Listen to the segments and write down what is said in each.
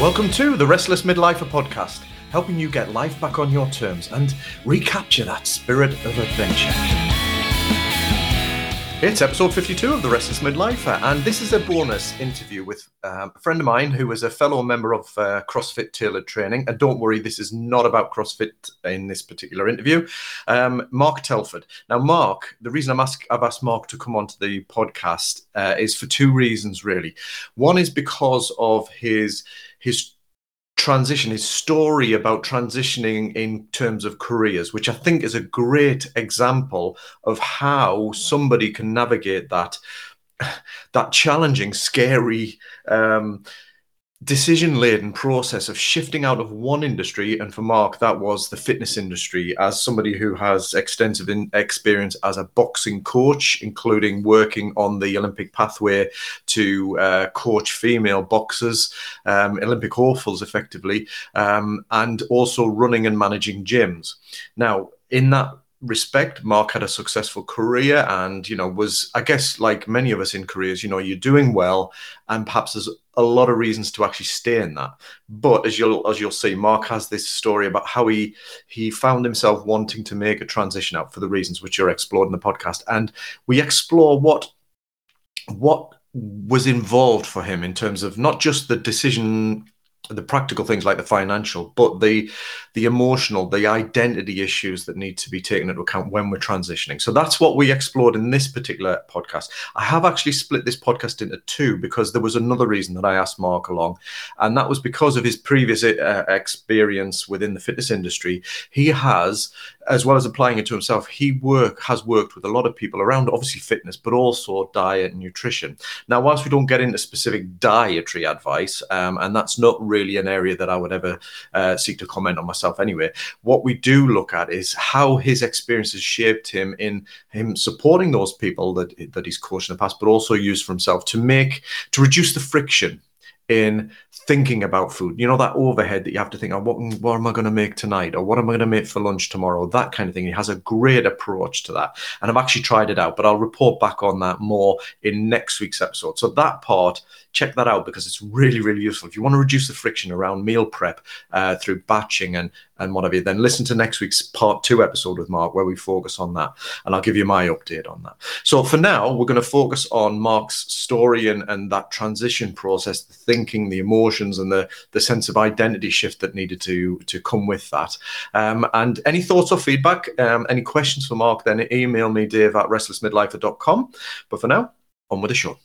Welcome to the Restless Midlifer podcast, helping you get life back on your terms and recapture that spirit of adventure. It's episode 52 of The Restless Midlifer, and this is a bonus interview with um, a friend of mine who is a fellow member of uh, CrossFit Tailored Training. And don't worry, this is not about CrossFit in this particular interview. Um, Mark Telford. Now, Mark, the reason I'm ask, I've asked Mark to come onto the podcast uh, is for two reasons, really. One is because of his his transition, his story about transitioning in terms of careers, which I think is a great example of how somebody can navigate that that challenging, scary um, decision laden process of shifting out of one industry and for mark that was the fitness industry. As somebody who has extensive in experience as a boxing coach including working on the olympic pathway to uh, coach female boxers um, olympic hopefuls effectively um, and also running and managing gyms. Now in that respect mark had a successful career and you know was i guess like many of us in careers you know you're doing well and perhaps there's a lot of reasons to actually stay in that. But as you'll as you'll see mark has this story about how he he found himself wanting to make a transition out for the reasons which you're explored in the podcast. And we explore what what was involved for him in terms of not just the decision the practical things like the financial, but the the emotional, the identity issues that need to be taken into account when we're transitioning. So that's what we explored in this particular podcast. I have actually split this podcast into two because there was another reason that I asked Mark along, and that was because of his previous uh, experience within the fitness industry. He has as well as applying it to himself, he work has worked with a lot of people around obviously fitness, but also diet and nutrition. Now, whilst we don't get into specific dietary advice, um, and that's not really an area that I would ever uh, seek to comment on myself anyway, what we do look at is how his experiences shaped him in him supporting those people that that he's coached in the past, but also used for himself to make to reduce the friction in thinking about food. You know, that overhead that you have to think, oh, what, what am I going to make tonight? Or what am I going to make for lunch tomorrow? That kind of thing. He has a great approach to that. And I've actually tried it out, but I'll report back on that more in next week's episode. So that part, check that out because it's really, really useful. If you want to reduce the friction around meal prep uh, through batching and, and whatever, then listen to next week's part two episode with Mark where we focus on that. And I'll give you my update on that. So for now, we're going to focus on Mark's story and, and that transition process, the thinking, the emotions, and the, the sense of identity shift that needed to, to come with that. Um, and any thoughts or feedback, um, any questions for Mark, then email me, dave at restlessmidlifer.com. But for now, on with the show.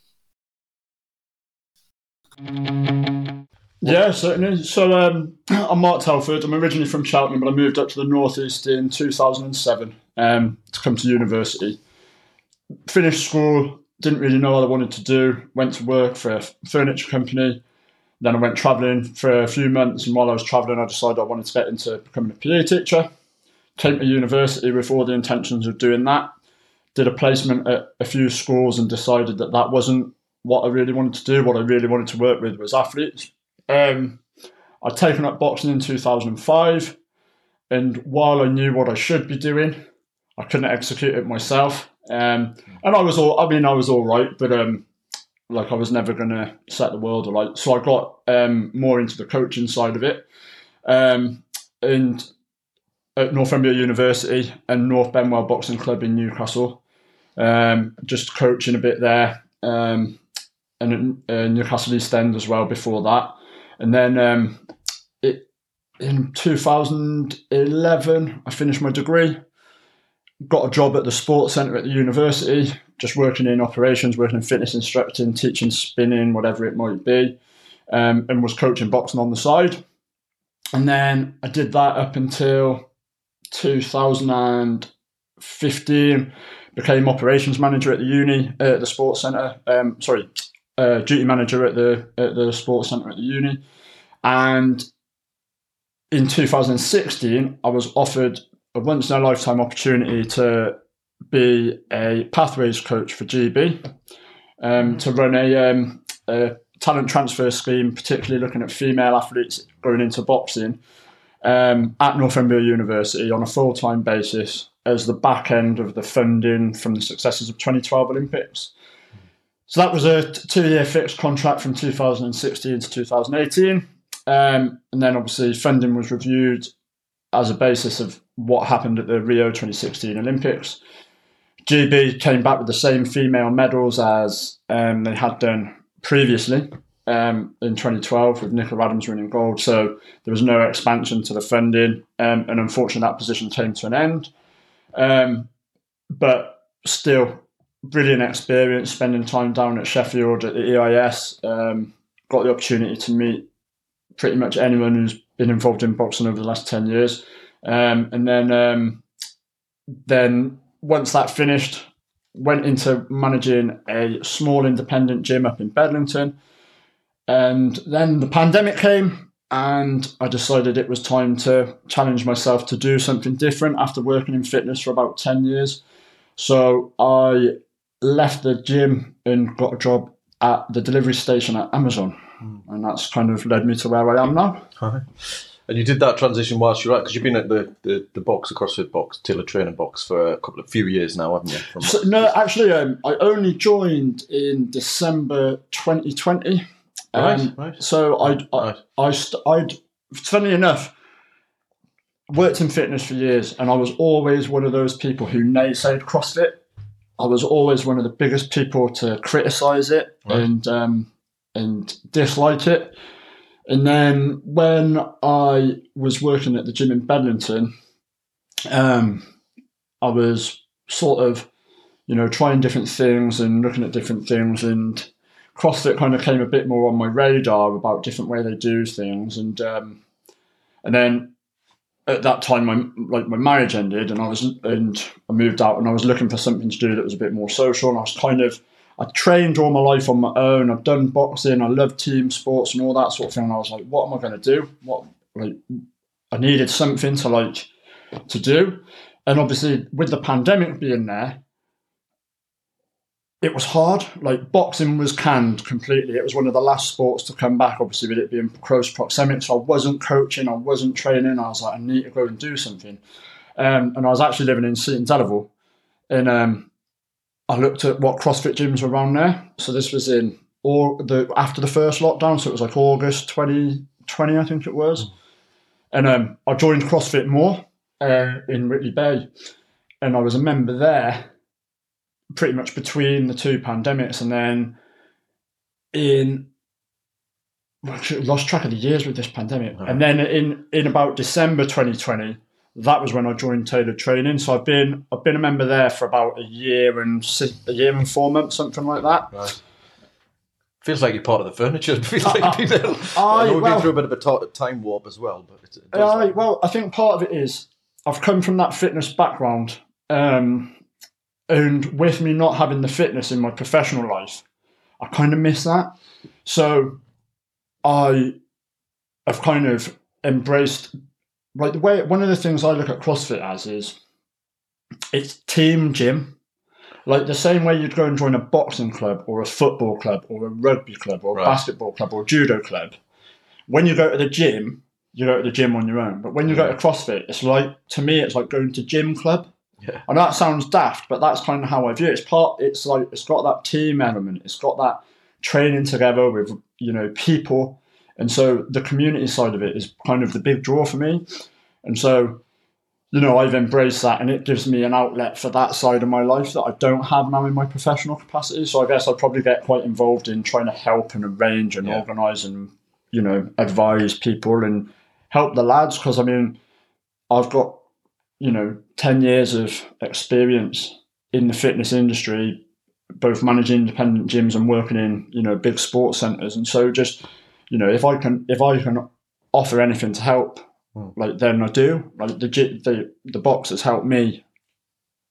Yeah, certainly. So um, I'm Mark Telford. I'm originally from Cheltenham, but I moved up to the northeast in 2007 um, to come to university. Finished school, didn't really know what I wanted to do. Went to work for a furniture company. Then I went travelling for a few months, and while I was travelling, I decided I wanted to get into becoming a PE teacher. Came to university with all the intentions of doing that. Did a placement at a few schools and decided that that wasn't what I really wanted to do. What I really wanted to work with was athletes. Um, I'd taken up boxing in 2005, and while I knew what I should be doing, I couldn't execute it myself. Um, and I was all, I mean, I was all right, but um, like I was never going to set the world alight. So I got um, more into the coaching side of it. Um, and at Northumbria University and North Benwell Boxing Club in Newcastle, um, just coaching a bit there. Um, and uh, Newcastle East End as well before that. And then um, it, in 2011, I finished my degree, got a job at the sports centre at the university, just working in operations, working in fitness instructing, teaching spinning, whatever it might be, um, and was coaching boxing on the side. And then I did that up until 2015 became operations manager at the uni uh, at the sports centre. Um, sorry, uh, duty manager at the at the sports centre at the uni, and in 2016 I was offered a once in a lifetime opportunity to be a pathways coach for GB, um, to run a, um, a, talent transfer scheme, particularly looking at female athletes going into boxing um, at Northumbria University on a full time basis as the back end of the funding from the successes of 2012 Olympics. So that was a two-year fixed contract from 2016 to 2018, um, and then obviously funding was reviewed as a basis of what happened at the Rio 2016 Olympics. GB came back with the same female medals as um, they had done previously um, in 2012 with Nicola Adams winning gold. So there was no expansion to the funding, um, and unfortunately that position came to an end. Um, but still, brilliant experience spending time down at Sheffield at the EIS. Um, got the opportunity to meet pretty much anyone who's been involved in boxing over the last 10 years. Um, and then, um, then once that finished, went into managing a small independent gym up in Bedlington. And then the pandemic came, and I decided it was time to challenge myself to do something different after working in fitness for about 10 years. So I left the gym and got a job at the delivery station at Amazon. Mm. And that's kind of led me to where I am now. And you did that transition whilst you're at, because you've been at the, the, the box, the CrossFit box, Tailored Training box for a couple of few years now, haven't you? So, no, actually, um, I only joined in December 2020. Right, um, right. So I'd, I, I, st- I'd, funny enough, worked in fitness for years, and I was always one of those people who naysayed CrossFit. I was always one of the biggest people to criticise it right. and um, and dislike it. And then when I was working at the gym in Bedlington, um, I was sort of, you know, trying different things and looking at different things, and CrossFit kind of came a bit more on my radar about different way they do things, and um, and then at that time my like my marriage ended, and I was and I moved out, and I was looking for something to do that was a bit more social, and I was kind of I trained all my life on my own. I've done boxing. I love team sports and all that sort of thing. And I was like, what am I going to do? What like I needed something to like to do. And obviously, with the pandemic being there, it was hard. Like boxing was canned completely. It was one of the last sports to come back. Obviously, with it being close proximity, so I wasn't coaching. I wasn't training. I was like, I need to go and do something. Um, and I was actually living in Seaton Delaval, and um, I looked at what CrossFit gyms were around there. So this was in or the after the first lockdown, so it was like August 2020, I think it was. And um, I joined CrossFit more uh, in Whitley Bay, and I was a member there pretty much between the two pandemics, and then in well, lost track of the years with this pandemic, and then in in about December 2020 that was when I joined Tailored Training. So I've been I've been a member there for about a year and six, a year and four months, something like that. Right. Feels like you're part of the furniture. Feels like uh, been, I know we've well, been through a bit of a time warp as well. But it, it I, well, I think part of it is I've come from that fitness background, um, and with me not having the fitness in my professional life, I kind of miss that. So I have kind of embraced like the way one of the things I look at CrossFit as is it's team gym. Like the same way you'd go and join a boxing club or a football club or a rugby club or a right. basketball club or a judo club. When you go to the gym, you go to the gym on your own. But when you yeah. go to CrossFit, it's like to me, it's like going to gym club. Yeah. I know that sounds daft, but that's kind of how I view it. It's part. It's like it's got that team element. It's got that training together with you know people and so the community side of it is kind of the big draw for me. And so, you know, I've embraced that and it gives me an outlet for that side of my life that I don't have now in my professional capacity. So I guess I'd probably get quite involved in trying to help and arrange and yeah. organise and, you know, advise people and help the lads. Because I mean, I've got, you know, 10 years of experience in the fitness industry, both managing independent gyms and working in, you know, big sports centres. And so just, you know, if I can if I can offer anything to help, mm. like then I do. Like the the the box has helped me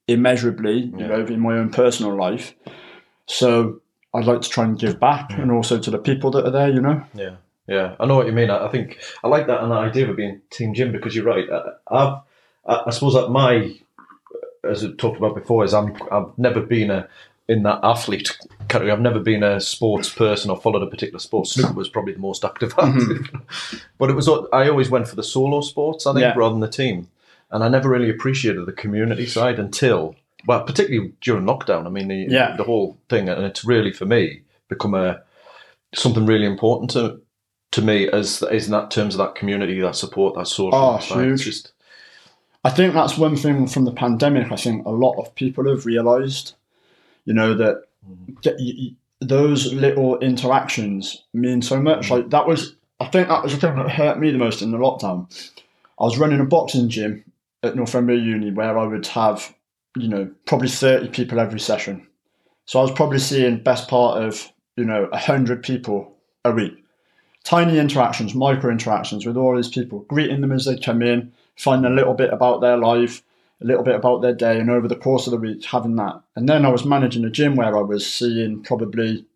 immeasurably, yeah. you know, in my own personal life. So I'd like to try and give back, and also to the people that are there. You know. Yeah, yeah, I know what you mean. I, think I like that and the idea of being team gym because you're right. I, I've, I suppose that my as I talked about before, is I'm I've never been a in that athlete category. I've never been a sports person or followed a particular sport. Snooker was probably the most active, mm-hmm. but it was. I always went for the solo sports, I think, yeah. rather than the team. And I never really appreciated the community side until well, particularly during lockdown. I mean, the, Yeah. the whole thing, and it's really for me become a something really important to to me as is in that terms of that community, that support, that social. Oh. Huge. Just, I think that's one thing from the pandemic. I think a lot of people have realised, you know, that mm-hmm. y- those little interactions mean so much. Mm-hmm. Like that was, I think that was the thing that hurt me the most in the lockdown. I was running a boxing gym at Northumbria Uni where I would have, you know, probably thirty people every session. So I was probably seeing best part of you know hundred people a week. Tiny interactions, micro interactions with all these people, greeting them as they come in, finding a little bit about their life, a little bit about their day, and over the course of the week having that. And then I was managing a gym where I was seeing probably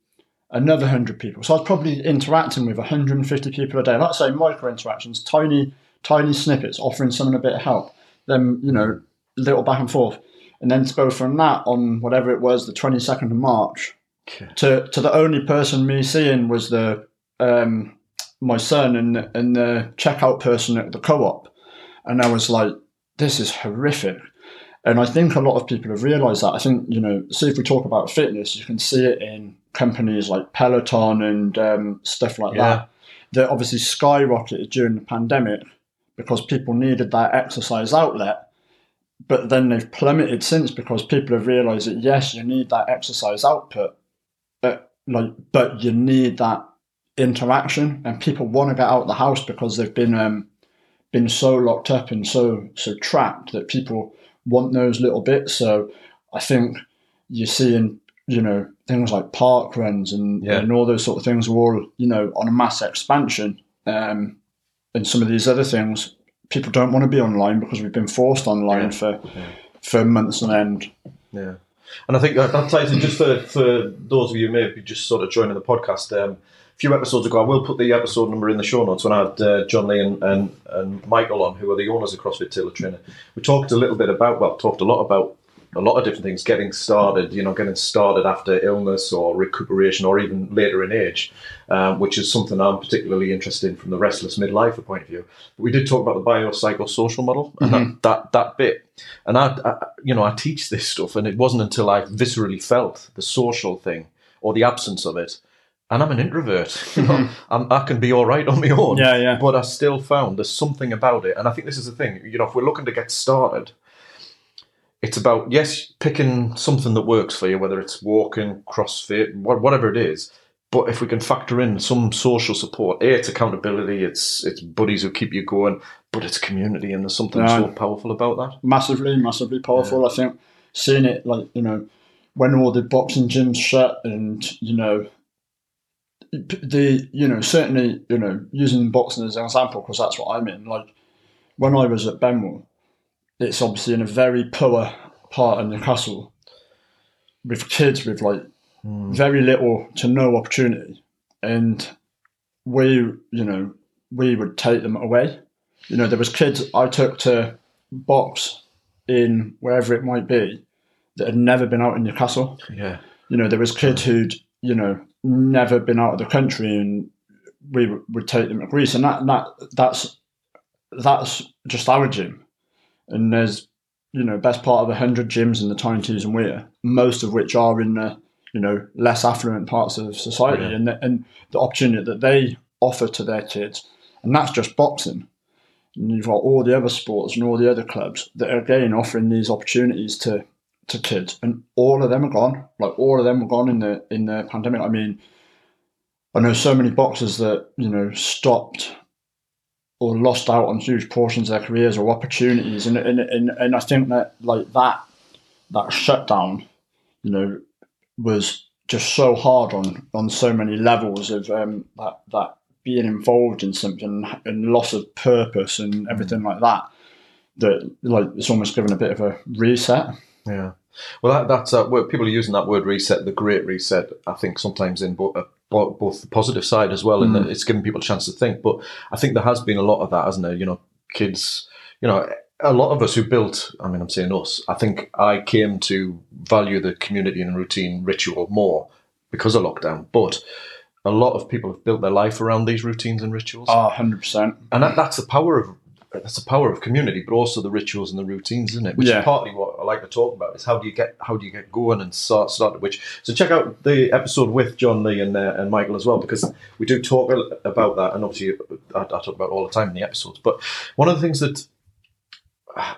another 100 people. So I was probably interacting with 150 people a day. Let's say micro interactions, tiny, tiny snippets, offering someone a bit of help. Then, you know, little back and forth. And then to go from that on whatever it was, the 22nd of March, to, to the only person me seeing was the um, my son and, and the checkout person at the co-op. And I was like, this is horrific. And I think a lot of people have realised that. I think, you know, see if we talk about fitness, you can see it in companies like Peloton and um, stuff like Yeah. that. That obviously skyrocketed during the pandemic because people needed that exercise outlet. But then they've plummeted since because people have realised that yes, you need that exercise output, but like, but you need that interaction, and people want to get out of the house because they've been um, been so locked up and so so trapped that people want those little bits. So I think you're seeing you know things like park runs and, Yeah. and all those sort of things are all you know on a mass expansion. Um, and some of these other things, people don't want to be online because we've been forced online Yeah. for Yeah. for months on end. Yeah, and I think that, that ties in just for, for those of you who may be just sort of joining the podcast. Um, few episodes ago, I will put the episode number in the show notes when I had uh, John Lee and, and, and Michael on, who are the owners of CrossFit Tailored Trainer. We talked a little bit about, well, talked a lot about a lot of different things, getting started, you know, getting started after illness or recuperation or even later in age, um, which is something I'm particularly interested in from the restless midlife point of view. But we did talk about the biopsychosocial model and that, that, that bit. And I, I, you know, I teach this stuff, and it wasn't until I viscerally felt the social thing or the absence of it. And I'm an introvert. You know, I'm, I can be all right on my own. Yeah, yeah. But I still found there's something about it, and I think this is the thing. You know, if we're looking to get started, it's about yes, picking something that works for you, whether it's walking, CrossFit, wha- whatever it is. But if we can factor in some social support, a it's accountability, it's it's buddies who keep you going, but it's community, and there's something Yeah. so powerful about that. massively, massively powerful. I think seeing it like you know when all the boxing gyms shut and you know the you know certainly you know using boxing as an example because that's what I'm in. Like when I was at Benwell, it's obviously in a very poor part of Newcastle with kids with like hmm. very little to no opportunity, and we you know we would take them away. You know there was kids I took to box in wherever it might be that had never been out in Newcastle. Yeah, You know, there was kids who'd you know never been out of the country, and we w- would take them to Greece, and that that that's that's just our gym. And there's you know best part of a hundred gyms in the Tyne-Tees and Wear, most of which are in the you know less affluent parts of society, Yeah. and the, and the opportunity that they offer to their kids, and that's just boxing. And you've got all the other sports and all the other clubs that are again offering these opportunities to to kids, and all of them are gone. Like all of them were gone in the in the pandemic. I mean, I know so many boxers that you know stopped or lost out on huge portions of their careers or opportunities, and and and, and I think that like that that shutdown, you know, was just so hard on on so many levels of um, that that being involved in something and loss of purpose and everything like that. That like it's almost given a bit of a reset. yeah. Well, that, that's uh, people are using that word reset, the great reset. I think sometimes in bo- uh, bo- both the positive side as well, and that it's giving people a chance to think. But I think there has been a lot of that, hasn't there? You know, kids. You know, a lot of us who built. I mean, I'm saying us. I think I came to value the community and routine ritual more because of lockdown. But a lot of people have built their life around these routines and rituals. Ah, hundred percent. and that, that's the power of that's the power of community, but also the rituals and the routines, isn't it? Which Yeah. is partly what I like to talk about. Is how do you get how do you get going and start start which. So check out the episode with John Lee and uh, and Michael as well because we do talk about that, and obviously I, I talk about all the time in the episodes. But one of the things that uh,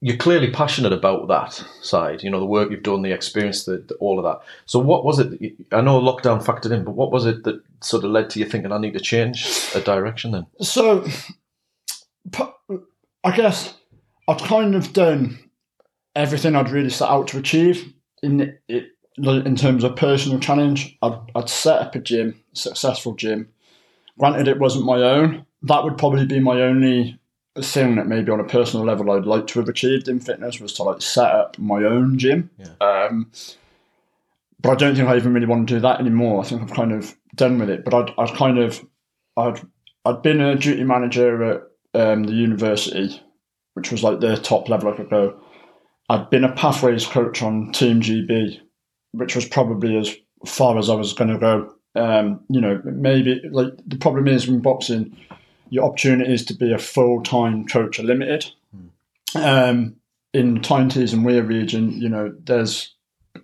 you're clearly passionate about that side, you know, the work you've done, the experience, the, the- all of that. So, what was it? you- I know lockdown factored in, but what was it that sort of led to you thinking I need to change a direction then? So, I guess I'd kind of done everything I'd really set out to achieve in it, in terms of personal challenge. I'd, I'd set up a gym, a successful gym. Granted, it wasn't my own. That would probably be my only thing that maybe on a personal level I'd like to have achieved in fitness was to like set up my own gym. Um, but I don't think I even really want to do that anymore. I think I've kind of done with it. But I'd, I'd kind of, I'd, I'd been a duty manager at um, the university, which was like the top level I could go. I'd been a pathways coach on Team GB, which was probably as far as I was going to go. Um, you know, maybe like the problem is in boxing, your opportunities to be a full time coach are limited. Um, in Tynetees and Wear region, you know, there's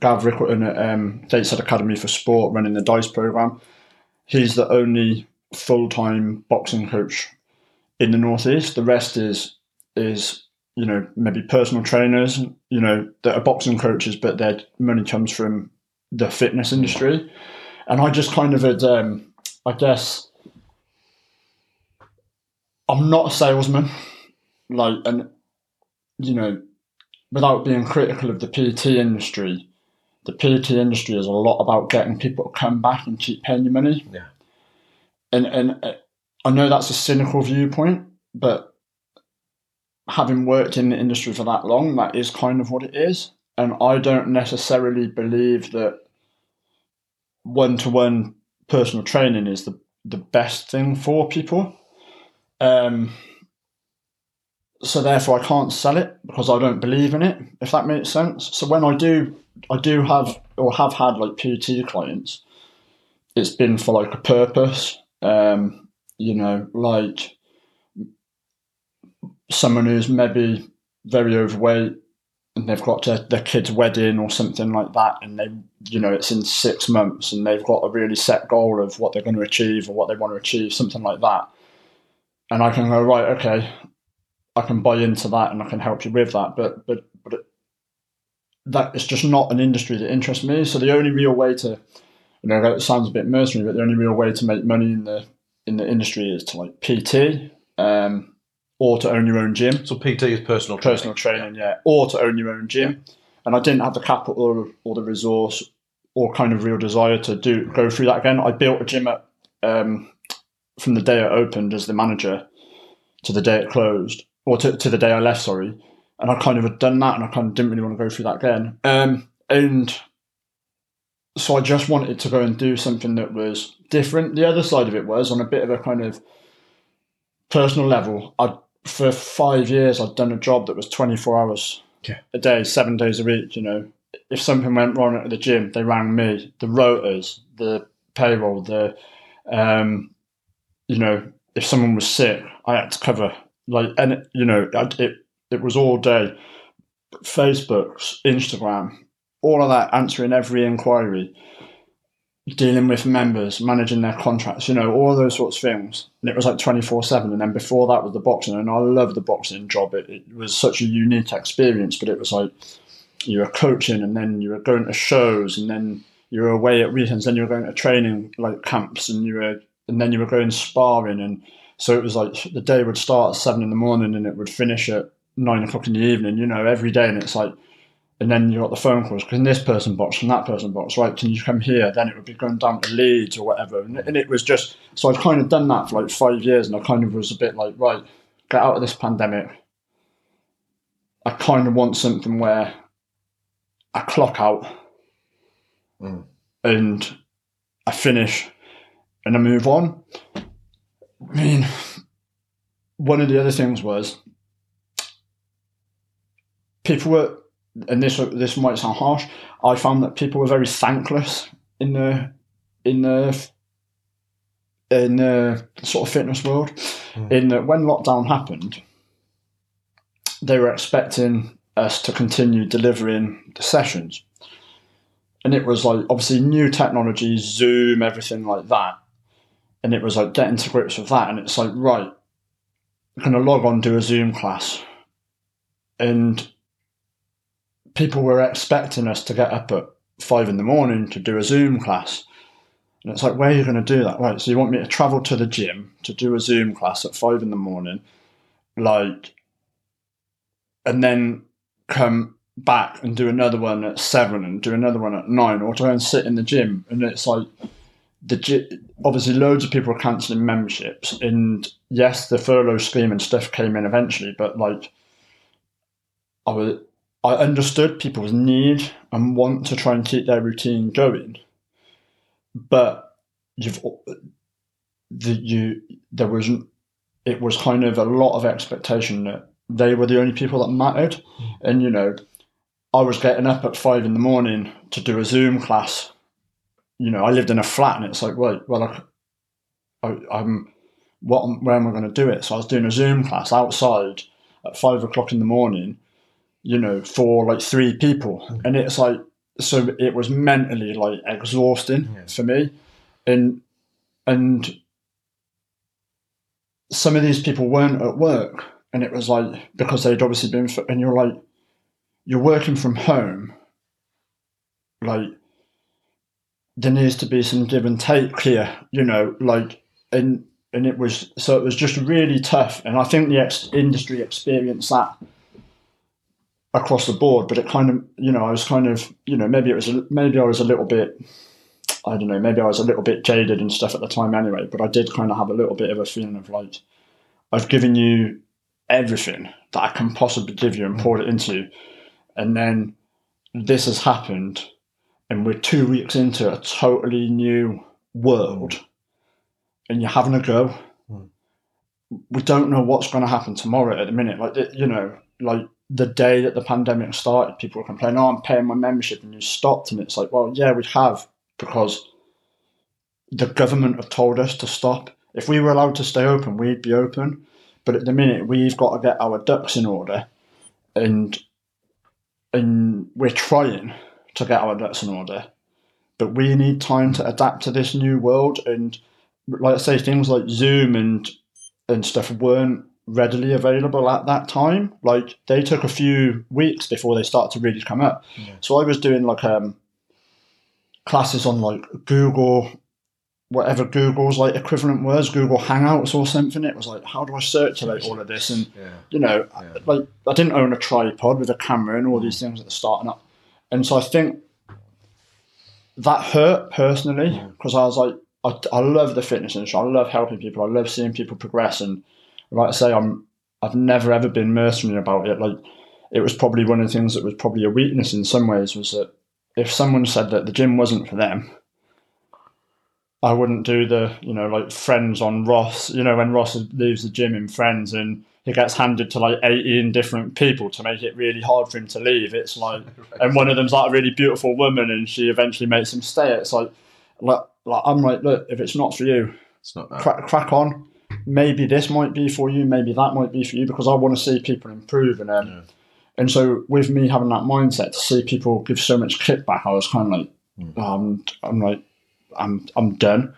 Gav Rickleton at um, Gateshead Academy for Sport running the DICE program. He's the only full time boxing coach in the northeast. The rest is is you know maybe personal trainers, you know that are boxing coaches, but their money comes from the fitness industry. And I just kind of had, um, I guess, I'm not a salesman, like, and you know, without being critical of the PT industry, the PT industry is a lot about getting people to come back and keep paying you money. Yeah. And and I know that's a cynical viewpoint, but having worked in the industry for that long, that is kind of what it is. And I don't necessarily believe that one to one personal training is the, the best thing for people. Um, so therefore I can't sell it because I don't believe in it, if that makes sense. So when I do I do have or have had like PT clients, it's been for like a purpose. Um, you know, like someone who's maybe very overweight and they've got their, their kid's wedding or something like that and they you know it's in six months and they've got a really set goal of what they're going to achieve or what they want to achieve something like that. And i can go right okay i can buy into that and i can help you with that but but but it, just not an industry that interests me. So the only real way to you know it sounds a bit mercenary but the only real way to make money in the in the industry is to like pt um or to own your own gym So PT is personal training. personal training, yeah, or to own your own gym. And I didn't have the capital or, or the resource or kind of real desire to do go through that again. I built a gym at, um, from the day it opened as the manager to the day it closed, or to, to the day I left. Sorry, and I kind of had done that, and I kind of didn't really want to go through that again. Um, and so I just wanted to go and do something that was different. The other side of it was on a bit of a kind of personal level. I for five years I'd done a job that was twenty four hours Yeah. a day, seven days a week. You know, if something went wrong at the gym, they rang me. The rotas, the payroll, the um, you know, if someone was sick, I had to cover. Like, and it, you know, it it was all day. Facebook's, Instagram, all of that, answering every inquiry, dealing with members, managing their contracts, you know, all those sorts of things. And it was like 24 7. And then before that was the boxing. And I love the boxing job. It, it was such a unique experience, but it was like you were coaching and then you were going to shows and then you were away at weekends, then you were going to training like camps and you were, and then you were going sparring. And so it was like the day would start at seven in the morning and it would finish at nine o'clock in the evening, you know, every day. And it's like, and then you got the phone calls. Can this person box? and that person box? Right? Can you come here? Then it would be going down to Leeds or whatever. And, and it was just so I've kind of done that for like five years, and I kind of was a bit like, right, get out of this pandemic. I kind of want something where I clock out Mm. and I finish and I move on. I mean, one of the other things was people were, and this this might sound harsh. I found that people were very thankless in the in the in the sort of fitness world. Hmm. in that when lockdown happened, they were expecting us to continue delivering the sessions. And it was like obviously new technology, Zoom, everything like that. And it was like getting to grips with that. And it's like, right, I'm going to log on, do a Zoom class. And people were expecting us to get up at five in the morning to do a Zoom class. And it's like, where are you going to do that? Right, so you want me to travel to the gym to do a Zoom class at five in the morning, like, and then come back and do another one at seven and do another one at nine, or to go and sit in the gym. And it's like, the obviously loads of people are cancelling memberships, and yes, the furlough scheme and stuff came in eventually, but like, I was, I understood people's need and want to try and keep their routine going, but you've the you there was it was kind of a lot of expectation that they were the only people that mattered, mm. and you know, I was getting up at five in the morning to do a Zoom class. You know, I lived in a flat, and it's like, wait, well, I, I, I'm what where am I going to do it? So I was doing a Zoom class outside at five o'clock in the morning you know, for like three people. Mm-hmm. And it's like, so it was mentally like exhausting Yeah. for me. And, and some of these people weren't at work. And it was like, because they'd obviously been, f- and you're like, you're working from home. Like, there needs to be some give and take here, you know, like, and, and it was, so it was just really tough. And I think the ex- industry experienced that across the board, but it kind of, you know, I was kind of, you know, maybe it was, a, maybe I was a little bit, I don't know, maybe I was a little bit jaded and stuff at the time anyway, but I did kind of have a little bit of a feeling of like, I've given you everything that I can possibly give you and poured it into you. And then this has happened, and we're two weeks into a totally new world, and you're having a go. Mm. We don't know what's going to happen tomorrow at the minute. Like, you know, like the day that the pandemic started, people were complaining, oh, I'm paying my membership and you stopped. And it's like, well, yeah, we have because the government have told us to stop. If we were allowed to stay open, we'd be open. But at the minute, we've got to get our ducks in order. And, and we're trying to get our ducks in order. But we need time to adapt to this new world. And like I say, things like Zoom and, and stuff weren't readily available at that time. Like they took a few weeks before they started to really come up. Yeah. So I was doing like um classes on like Google, whatever Google's like equivalent was, Google Hangouts or something. It was like, how do I circulate all of this? And Yeah. you know, Yeah. like I didn't own a tripod with a camera and all these things at the start, and, and so I think that hurt personally because I was like, I, I love the fitness industry. I love helping people. I love seeing people progress. And like I say, I'm I've never ever been mercenary about it. Like it was probably one of the things that was probably a weakness in some ways was that if someone said that the gym wasn't for them, I wouldn't do the you know like friends on Ross. You know when Ross leaves the gym in Friends and he gets handed to like eighteen different people to make it really hard for him to leave. It's like and one of them's like a really beautiful woman, and she eventually makes him stay. It's like, like, like I'm like, look, if it's not for you, It's not crack, crack on. Maybe this might be for you, maybe that might be for you, because I want to see people improve. And um, Yeah. and so with me having that mindset to see people give so much kickback, I was kind of like, Mm. um, I'm like, I'm I'm done.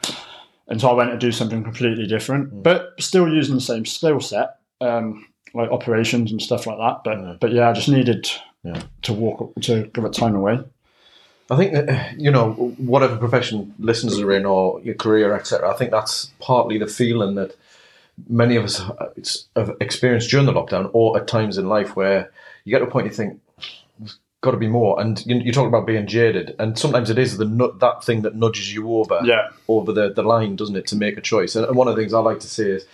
And so I went to do something completely different, Mm. but still using the same skill set, um, like operations and stuff like that. But Yeah. but yeah, I just needed Yeah. to walk to give it time away. I think uh, you know whatever profession listeners are in or your career, etc. I think that's partly the feeling that many of us have experienced during the lockdown, or at times in life where you get to a point you think there's got to be more, and you, you talk about being jaded, and sometimes it is the that thing that nudges you over Yeah, over the, the line, doesn't it, to make a choice? And one of the things I like to say is,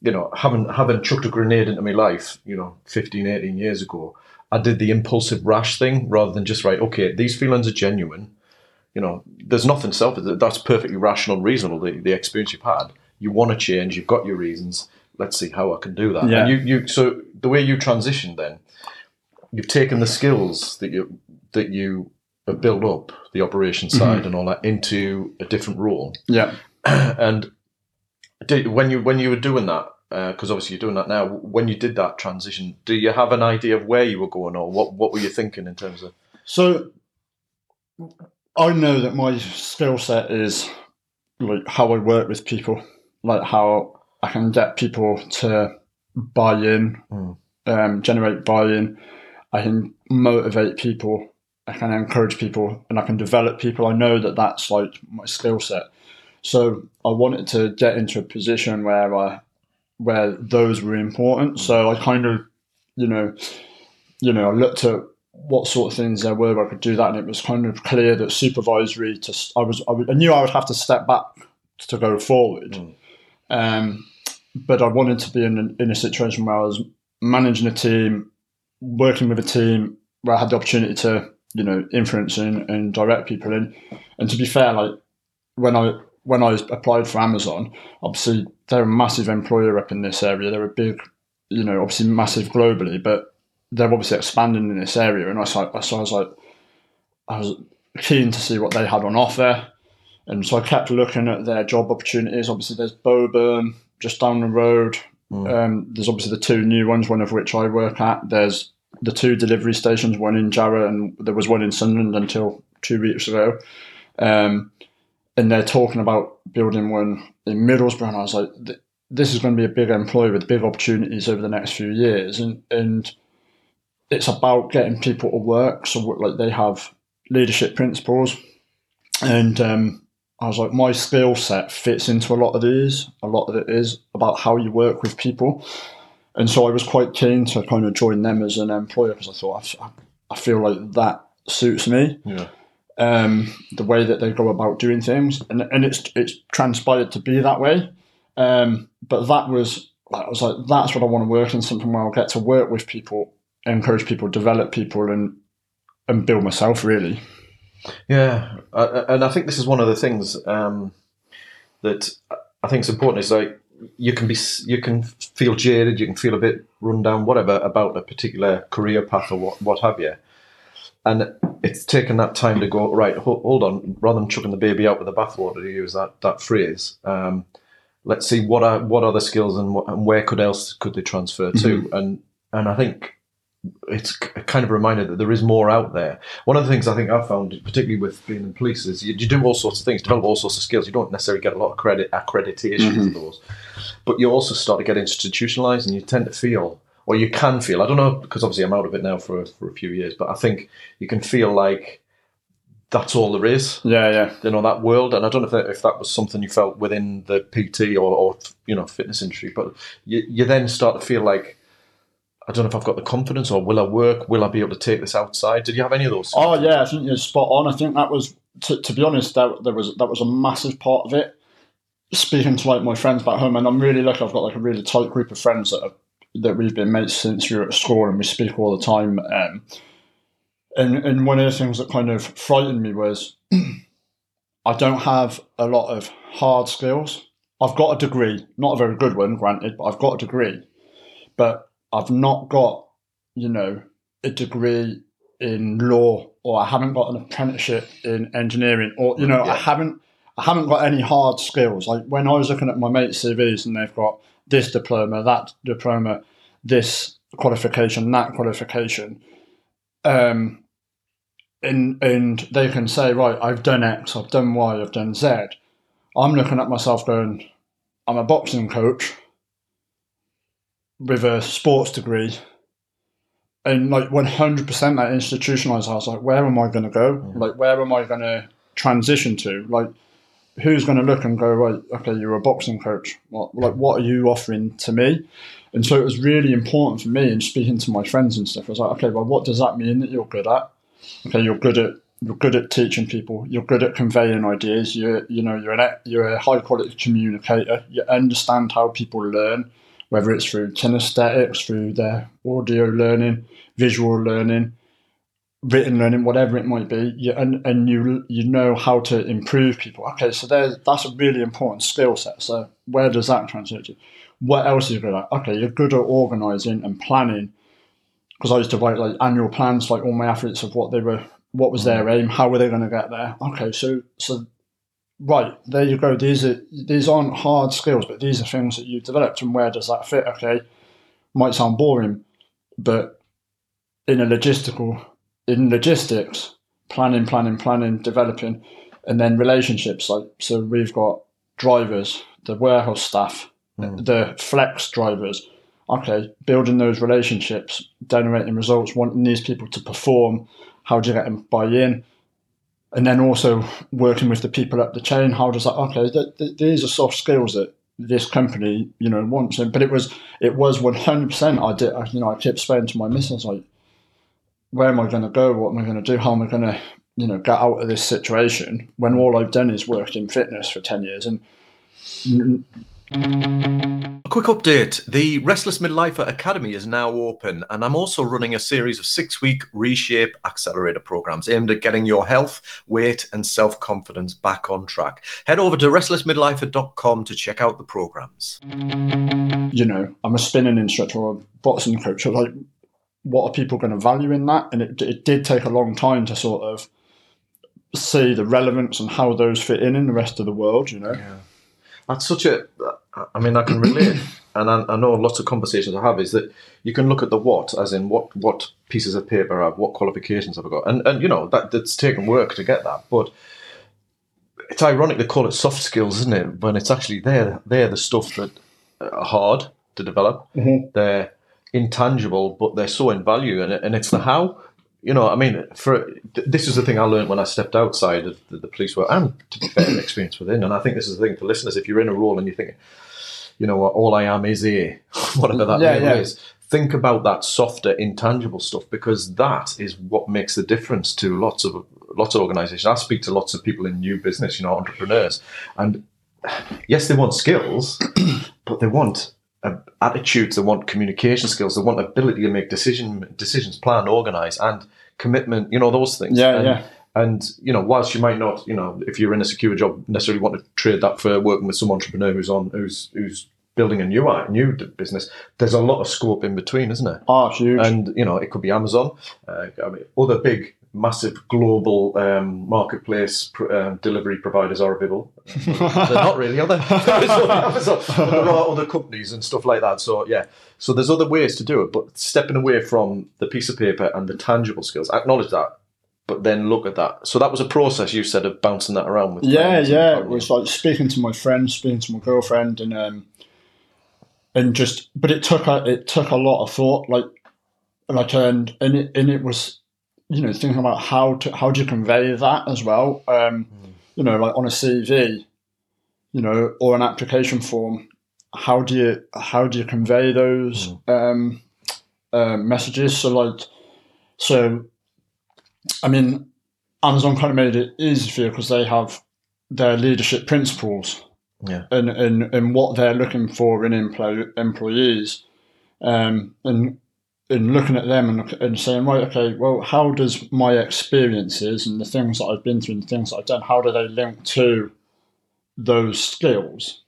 you know, having having chucked a grenade into my life, you know, 15, 18 years ago, I did the impulsive rash thing rather than just right, okay, these feelings are genuine. You know, there's nothing selfish. that's perfectly rational and reasonable, the, the experience you've had. You want to change, you've got your reasons. Let's see how I can do that. Yeah. And you, you so the way you transition then, you've taken the skills that you that you have built up, the operation mm-hmm. side and all that, into a different role yeah. and did, when you when you were doing that, uh, because obviously you're doing that now. When you did that transition, do you have an idea of where you were going, or what what were you thinking in terms of? So I know that my skill set is like how I work with people, like how I can get people to buy in, Mm. um, generate buy in. I can motivate people. I can encourage people, and I can develop people. I know that that's like my skill set. So I wanted to get into a position where I, where those were important. So I kind of, you know, you know, I looked at what sort of things there were where I could do that, and it was kind of clear that supervisory. To I was, I, was- I knew I would have to step back to go forward, Mm. Um, but I wanted to be in in a situation where I was managing a team, working with a team where I had the opportunity to, you know, influence and, and direct people in. And to be fair, like when I when I applied for Amazon, obviously they're a massive employer up in this area. They're a big, you know, obviously massive globally, but they're obviously expanding in this area. And I saw, so I was like, I was keen to see what they had on offer. And so I kept looking at their job opportunities. Obviously, there's Bowburn just down the road. Mm. Um, there's obviously the two new ones, one of which I work at. There's the two delivery stations, one in Jarrow and there was one in Sunderland until two weeks ago. Um, and they're talking about building one in Middlesbrough. And I was like, this is going to be a big employer with big opportunities over the next few years. And, and it's about getting people to work. So, like, they have leadership principles. And um, I was like, my skill set fits into a lot of these. A lot of it is about how you work with people. And so I was quite keen to kind of join them as an employer because I thought I, I feel like that suits me Yeah. um, the way that they go about doing things, and and it's it's transpired to be that way. Um, but that was I was like, that's what I want to work in something where I'll get to work with people, encourage people, develop people, and and build myself really. Yeah, uh, and I think this is one of the things um, that I think is important. Is like you can be, you can feel jaded, you can feel a bit run down, whatever about a particular career path or what, what have you. And it's taken that time to go right. Hold, hold on, rather than chucking the baby out with the bathwater, to use that that phrase. Um, let's see what are what are the skills and, what, and where could else could they transfer to? And and I think it's k- kind of a reminder that there is more out there. One of the things I think I've found, particularly with being in police, is you, you do all sorts of things, develop all sorts of skills. You don't necessarily get a lot of credit accreditations mm-hmm. of those, but you also start to get institutionalized, and you tend to feel, or you can feel. I don't know because obviously I'm out of it now for for a few years, but I think you can feel like that's all there is Yeah, yeah. you know that world and i don't know if that, if that was something you felt within the pt or, or you know fitness industry but you, you then start to feel like i don't know if i've got the confidence or will i work will i be able to take this outside did you have any of those Oh yeah, I think you're spot on. I think that was, to, to be honest, that there was that was a massive part of it. Speaking to like my friends back home, and I'm really lucky. I've got like a really tight group of friends that have, that we've been mates since we were at school, and we speak all the time. Um, and and one of the things that kind of frightened me was I don't have a lot of hard skills. I've got a degree, not a very good one, granted, but I've got a degree. But I've not got, you know, a degree in law or I haven't got an apprenticeship in engineering or you know, Yeah. I haven't I haven't got any hard skills. Like when I was looking at my mates' CVs and they've got this diploma, that diploma, this qualification, that qualification, um, and and they can say, right, I've done X, I've done Y, I've done Z. I'm looking at myself going, I'm a boxing coach with a sports degree. And like 100% that institutionalized, I was like, where am I going to go? Mm. Like, where am I going to transition to? Like, who's going to look and go, right, okay, you're a boxing coach. What, like, what are you offering to me? And so it was really important for me in speaking to my friends and stuff. I was like, okay, well, what does that mean that you're good at? Okay, you're good at you're good at teaching people. You're good at conveying ideas. You you know you're an you're a high quality communicator. You understand how people learn, whether it's through kinesthetics, through their audio learning, visual learning, written learning, whatever it might be. You, and and you you know how to improve people. Okay, so there's that's a really important skill set. So where does that translate to? What else are you good at? Okay, you're good at organising and planning because I used to write like annual plans, like all my athletes of what they were, what was their mm. aim, how were they going to get there. Okay, so so right there you go. These are these aren't hard skills, but these are things that you've developed. And where does that fit? Okay, might sound boring, but in a logistical in logistics, planning, planning, planning, developing, and then relationships. Like so, we've got drivers, the warehouse staff, mm. the flex drivers. Okay, building those relationships, generating results, wanting these people to perform. How do you get them buy in? And then also working with the people up the chain. How does that? Okay, th- th- these are soft skills that this company, you know, wants. But it was it was one hundred percent. I did. You know, I kept saying to my missus like, where am I going to go? What am I going to do? How am I going to, you know, get out of this situation when all I've done is worked in fitness for 10 years? And a quick update the Restless Midlifer Academy is now open, and I'm also running a series of six week Reshape Accelerator programs aimed at getting your health, weight, and self confidence back on track. Head over to restlessmidlifer.com to check out the programs. You know, I'm a spinning instructor or a boxing coach. like, what are people going to value in that? And it, it did take a long time to sort of see the relevance and how those fit in in the rest of the world, you know? Yeah. That's such a, I mean, I can relate. and I, I, know lots of conversations I have is that you can look at the what, as in what what pieces of paper I have, what qualifications have I got, and and you know that that's taken work to get that. But it's ironic they call it soft skills, isn't it? When it's actually they're they're the stuff that are hard to develop. Mm-hmm. They're intangible, but they're so in value, and and it's the how. You know, I mean, for this is the thing I learned when I stepped outside of the, the police world, and to be fair, experience within. And I think this is the thing for listeners: if you're in a role and you think, you know, all I am is a whatever that yeah, yeah. is. Think about that softer, intangible stuff because that is what makes the difference to lots of lots of organisations. I speak to lots of people in new business, you know, entrepreneurs, and yes, they want skills, but they want attitudes, they want communication skills, they want ability to make decision decisions, plan, organize, and commitment. You know those things. Yeah, and, yeah. And you know, whilst you might not, you know, if you're in a secure job, necessarily want to trade that for working with some entrepreneur who's on who's who's building a new new business, there's a lot of scope in between, isn't there? Oh, huge. And you know, it could be Amazon. Uh, I mean, other big massive global um, marketplace pr- uh, delivery providers are available. They're not really, are they? there are other companies and stuff like that. So yeah, so there's other ways to do it, but stepping away from the piece of paper and the tangible skills, acknowledge that, but then look at that. So that was a process you said of bouncing that around with. Yeah, yeah. It was like speaking to my friends, speaking to my girlfriend, and um, and just, but it took a it took a lot of thought, like like and and it and it was you know, thinking about how to how do you convey that as well. Um, mm. You know, like on a CV, you know, or an application form. How do you how do you convey those mm. um, uh, messages? So like, so, I mean, Amazon kind of made it easy for you because they have their leadership principles. Yeah. And, and, and what they're looking for in employ, employees. Um, and in looking at them and, and saying, right, okay, well, how does my experiences and the things that I've been through and the things that I've done, how do they link to those skills?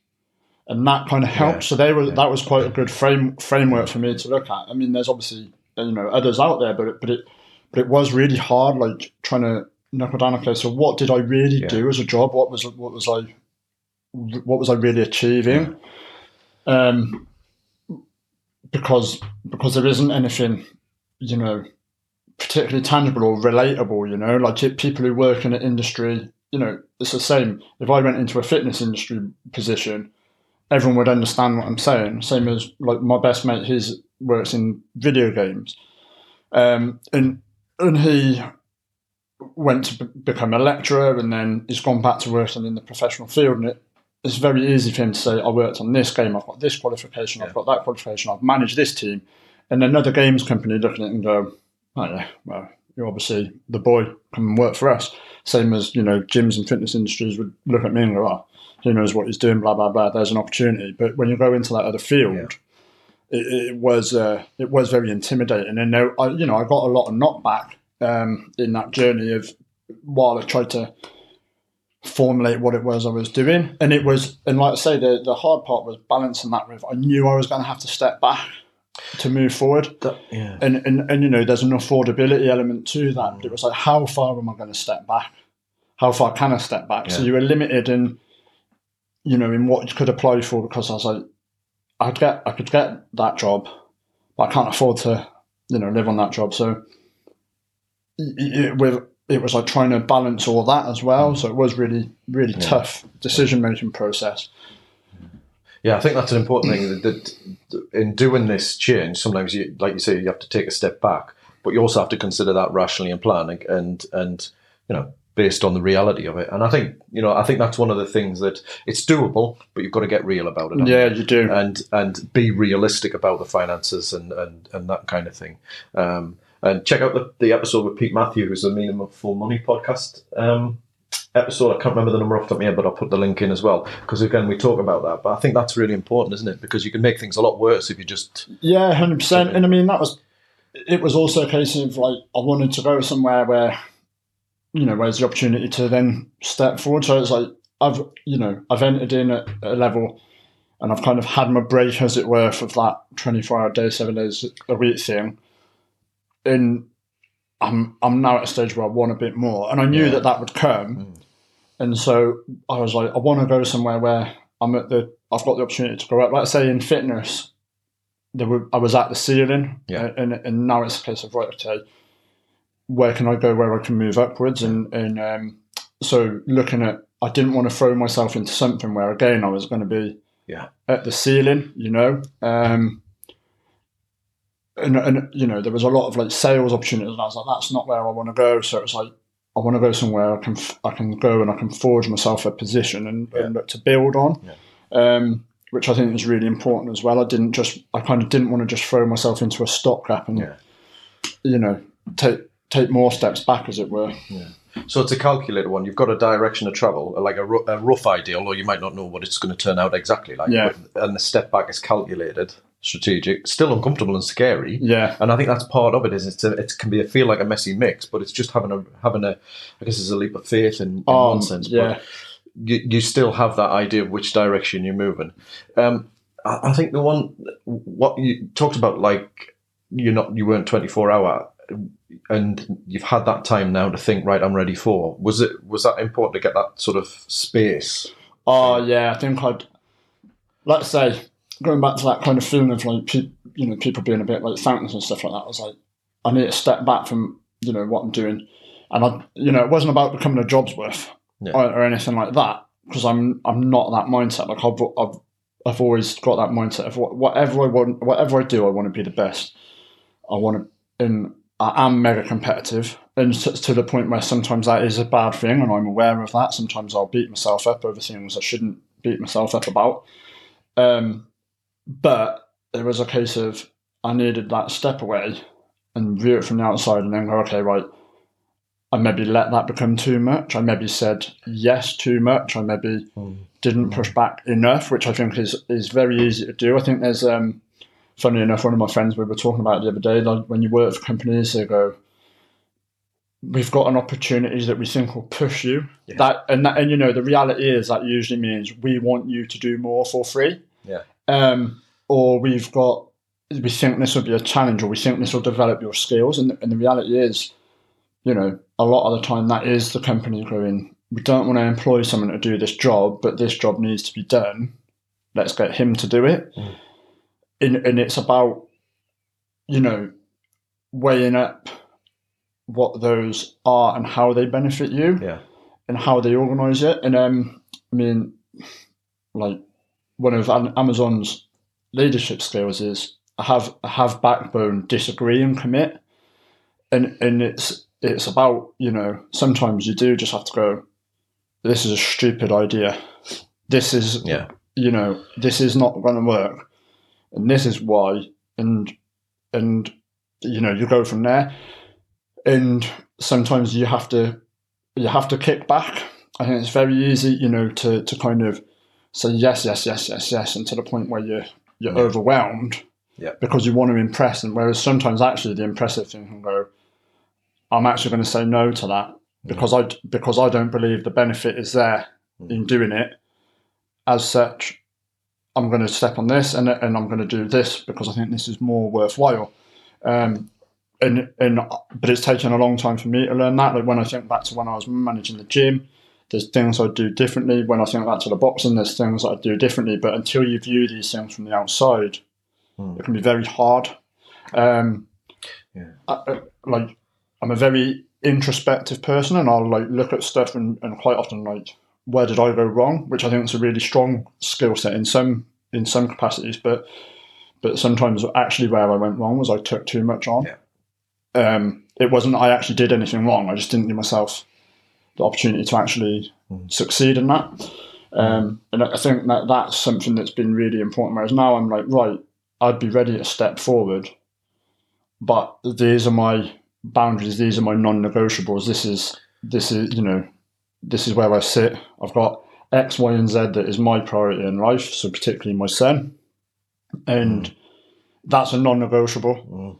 And that kind of helped. Yeah. So they were yeah. that was quite a good frame framework for me to look at. I mean, there's obviously you know others out there, but it, but it but it was really hard, like trying to knuckle down. Okay, so what did I really yeah. do as a job? What was what was I what was I really achieving? Um, because because there isn't anything, you know, particularly tangible or relatable. You know, like people who work in an industry, you know, it's the same. If I went into a fitness industry position, everyone would understand what I'm saying. Same as like my best mate, his works in video games, um, and and he went to become a lecturer, and then he's gone back to working in the professional field, and it it's very easy for him to say, I worked on this game, I've got this qualification, I've got that qualification, I've managed this team. And another games company looking at it and go, oh yeah, well, you're obviously the boy, come and work for us. Same as, you know, gyms and fitness industries would look at me and go, oh, who knows what he's doing, blah, blah, blah, there's an opportunity. But when you go into that other field, yeah. it, it, was uh, it was very intimidating. And there, I, you know, I got a lot of knockback um, in that journey of while I tried to formulate what it was I was doing. And it was, and like I say, the, the hard part was balancing that with, I knew I was going to have to step back to move forward. That, yeah. And, and, and, you know, there's an affordability element to that. But it was like, how far am I going to step back? how far can I step back? So you were limited in, you know, in what you could apply for because I was like, I'd get, I could get that job, but I can't afford to, you know, live on that job. So it, with, it was like trying to balance all that as well. So it was really, really tough decision making process. Yeah, I think that's an important thing. That, in doing this change, sometimes you, like you say, you have to take a step back, but you also have to consider that rationally and plan and and, you know based on the reality of it. And I think you know I think that's one of the things that it's doable, but you've got to get real about it. Yeah, you? you do. and and be realistic about the finances and and, and that kind of thing. Um, and check out the, the episode with Pete Matthew, who's the Meaningful Money podcast um, episode. I can't remember the number off the top of my head, but I'll put the link in as well because again we talk about that. But I think that's really important, isn't it? Because you can make things a lot worse if you just Yeah, hundred percent. And I mean, that was it. Was also a case of like I wanted to go somewhere where, you know, where's the opportunity to then step forward. So it's like I've, you know, I've entered in at a level, and I've kind of had my break, as it were, for that twenty-four hour day, seven days a week thing. And I'm I'm now at a stage where I want a bit more, and I knew Yeah. that that would come. And so I was like, I want to go somewhere where I'm at the, I've got the opportunity to grow up. Let's say in fitness, there were, I was at the ceiling, Yeah. and and now it's a case of right, okay, where can I go where I can move upwards, and and um, so looking at, I didn't want to throw myself into something where again I was going to be Yeah. at the ceiling, you know. Um, and, and you know there was a lot of like sales opportunities, and I was like, that's not where I want to go. So it's like I want to go somewhere I can f- I can go and I can forge myself a position and, and look to build on, um, which I think is really important as well. I didn't just I kind of didn't want to just throw myself into a stopgap and Yeah. you know take take more steps back as it were. So it's a calculated one. You've got a direction of travel, like a, a rough idea, although you might not know what it's going to turn out exactly like. Yeah. But, and the step back is calculated, strategic, still uncomfortable and scary. Yeah, And I think that's part of it. Is it's a, it can be a feel like a messy mix, but it's just having a having a I guess it's a leap of faith in, in Um, one sense. yeah. But you, you still have that idea of which direction you're moving. Um, I, I think the one what you talked about, like you're not you weren't 24 hour, and you've had that time now to think. Right, I'm ready for. Was it was that important to get that sort of space? Oh yeah, I think I'd let's say going back to that kind of feeling of like pe- you know people being a bit like fountains and stuff like that. I was like, I need to step back from you know what I'm doing, and I you know it wasn't about becoming a job's worth Yeah. or, or anything like that because I'm I'm not that mindset. Like I've I've I've always got that mindset of whatever I want, whatever I do, I want to be the best. I want to, and I am mega competitive, and to, the point where sometimes that is a bad thing, and I'm aware of that. Sometimes I'll beat myself up over things I shouldn't beat myself up about. Um, but it was a case of I needed that step away and view it from the outside, and then go, okay, right. I maybe let that become too much. I maybe said yes too much. I maybe didn't push back enough, which I think is is very easy to do. I think there's um, funny enough, one of my friends we were talking about the other day, like when you work for companies, they go, "We've got an opportunity that we think will push you." Yeah. That and that, and you know, the reality is that usually means we want you to do more for free. Yeah. Um, or we've got we think this will be a challenge, or we think this will develop your skills, and and the reality is, you know, a lot of the time that is the company going. We don't want to employ someone to do this job, but this job needs to be done. Let's get him to do it. Mm. And, and it's about, you know, weighing up what those are and how they benefit you Yeah. and how they organize it. And um, I mean, like one of Amazon's leadership skills is have have backbone, disagree, and commit. And and it's it's about you know sometimes you do just have to go. This is a stupid idea. This is Yeah. you know this is not going to work, and this is why. And and you know you go from there. And sometimes you have to you have to kick back. I think it's very easy, you know, to, to kind of say yes, yes, yes, yes, yes, and to the point where you're you're Yeah. overwhelmed Yeah. because you want to impress. And whereas sometimes actually the impressive thing can go, I'm actually going to say no to that mm. because I because I don't believe the benefit is there mm. in doing it. As such, I'm going to step on this and and I'm going to do this because I think this is more worthwhile. Um, and and but it's taken a long time for me to learn that. Like when I think back to when I was managing the gym, there's things I do differently. When I think back to the boxing, there's things I do differently. But until you view these things from the outside, Hmm. it can be very hard. Um, Yeah. I, I- like I'm a very introspective person, and I'll like look at stuff and, and quite often like where did I go wrong, which I think is a really strong skill set in some in some capacities, but but sometimes actually where I went wrong was I took too much on. Yeah. Um, it wasn't I actually did anything wrong. I just didn't give myself the opportunity to actually Mhm. succeed in that. Um, and I think that that's something that's been really important. Whereas now I'm like, right, I'd be ready to step forward, but these are my boundaries. These are my non-negotiables. This is this is you know, this is where I sit. I've got X, Y, and Z that is my priority in life. So particularly my son, and that's a non-negotiable Mm.